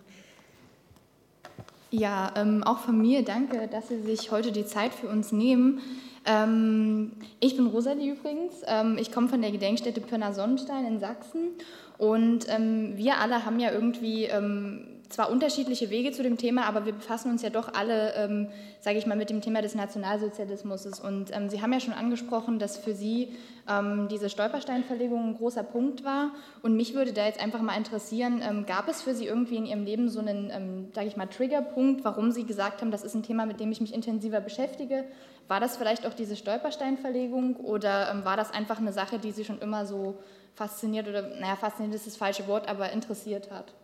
ja, ähm, auch von mir danke, dass Sie sich heute die Zeit für uns nehmen. Ähm, ich bin Rosalie übrigens. Ähm, ich komme von der Gedenkstätte Pirna Sonnenstein in Sachsen. Und ähm, wir alle haben ja irgendwie ähm, zwar unterschiedliche Wege zu dem Thema, aber wir befassen uns ja doch alle, ähm, sage ich mal, mit dem Thema des Nationalsozialismus. Und ähm, Sie haben ja schon angesprochen, dass für Sie ähm, diese Stolpersteinverlegung ein großer Punkt war. Und mich würde da jetzt einfach mal interessieren, ähm, gab es für Sie irgendwie in Ihrem Leben so einen, ähm, sage ich mal, Triggerpunkt, warum Sie gesagt haben, das ist ein Thema, mit dem ich mich intensiver beschäftige? War das vielleicht auch diese Stolpersteinverlegung oder ähm, war das einfach eine Sache, die Sie schon immer so fasziniert oder, naja, fasziniert ist das falsche Wort, aber interessiert hat?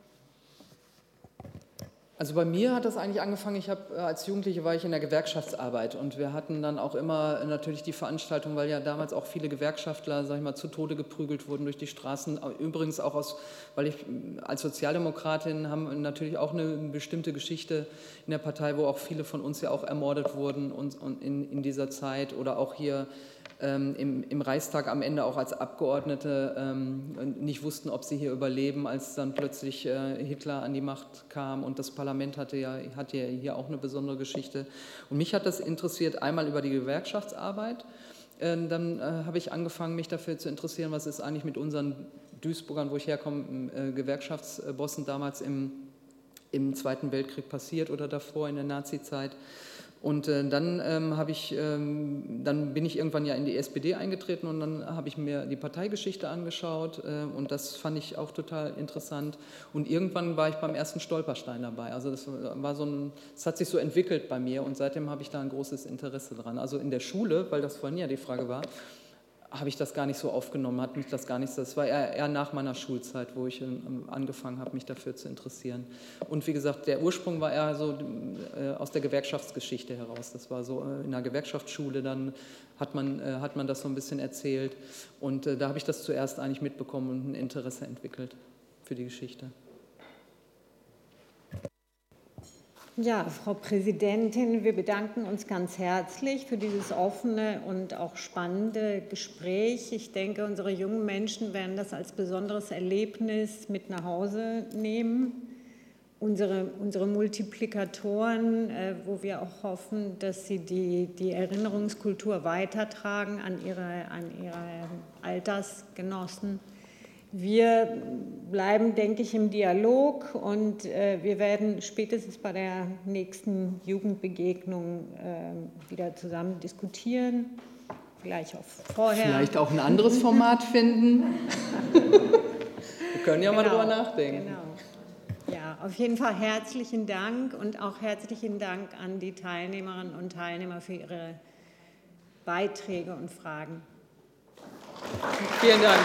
Also bei mir hat das eigentlich angefangen, ich habe äh, als Jugendliche war ich in der Gewerkschaftsarbeit und wir hatten dann auch immer natürlich die Veranstaltung, weil ja damals auch viele Gewerkschaftler, sag ich mal, zu Tode geprügelt wurden durch die Straßen. Übrigens auch aus, weil ich als Sozialdemokratin haben natürlich auch eine bestimmte Geschichte in der Partei, wo auch viele von uns ja auch ermordet wurden und, und in, in dieser Zeit oder auch hier ähm, im, im, Reichstag am Ende auch als Abgeordnete ähm, nicht wussten, ob sie hier überleben, als dann plötzlich äh, Hitler an die Macht kam und das Parlament hatte ja, hatte ja hier auch eine besondere Geschichte. Und mich hat das interessiert, einmal über die Gewerkschaftsarbeit. Äh, dann äh, habe ich angefangen, mich dafür zu interessieren, was ist eigentlich mit unseren Duisburgern, wo ich herkomme, äh, Gewerkschaftsbossen damals im, im Zweiten Weltkrieg passiert oder davor in der Nazizeit. Und äh, dann, ähm, ich, ähm, dann bin ich irgendwann ja in die SPD eingetreten und dann habe ich mir die Parteigeschichte angeschaut äh, und das fand ich auch total interessant. Und irgendwann war ich beim ersten Stolperstein dabei. Also das war so ein, das hat sich so entwickelt bei mir und seitdem habe ich da ein großes Interesse dran. Also in der Schule, weil das vorhin ja die Frage war, habe ich das gar nicht so aufgenommen, hat mich das gar nicht so, das war eher, eher nach meiner Schulzeit, wo ich ähm, angefangen habe, mich dafür zu interessieren. Und wie gesagt, der Ursprung war eher so äh, aus der Gewerkschaftsgeschichte heraus. Das war so äh, in der Gewerkschaftsschule, dann hat man, äh, hat man das so ein bisschen erzählt. Und äh, da habe ich das zuerst eigentlich mitbekommen und ein Interesse entwickelt für die Geschichte. Ja, Frau Präsidentin, wir bedanken uns ganz herzlich für dieses offene und auch spannende Gespräch. Ich denke, unsere jungen Menschen werden das als besonderes Erlebnis mit nach Hause nehmen. unsere, unsere Multiplikatoren, äh, wo wir auch hoffen, dass sie die, die Erinnerungskultur weitertragen an ihre, an ihre Altersgenossen. Wir bleiben, denke ich, im Dialog und äh, wir werden spätestens bei der nächsten Jugendbegegnung äh, wieder zusammen diskutieren. Vielleicht auch vorher. Vielleicht auch ein anderes Format finden. wir können ja genau, mal drüber nachdenken. Genau. Ja, auf jeden Fall herzlichen Dank und auch herzlichen Dank an die Teilnehmerinnen und Teilnehmer für ihre Beiträge und Fragen. Vielen Dank.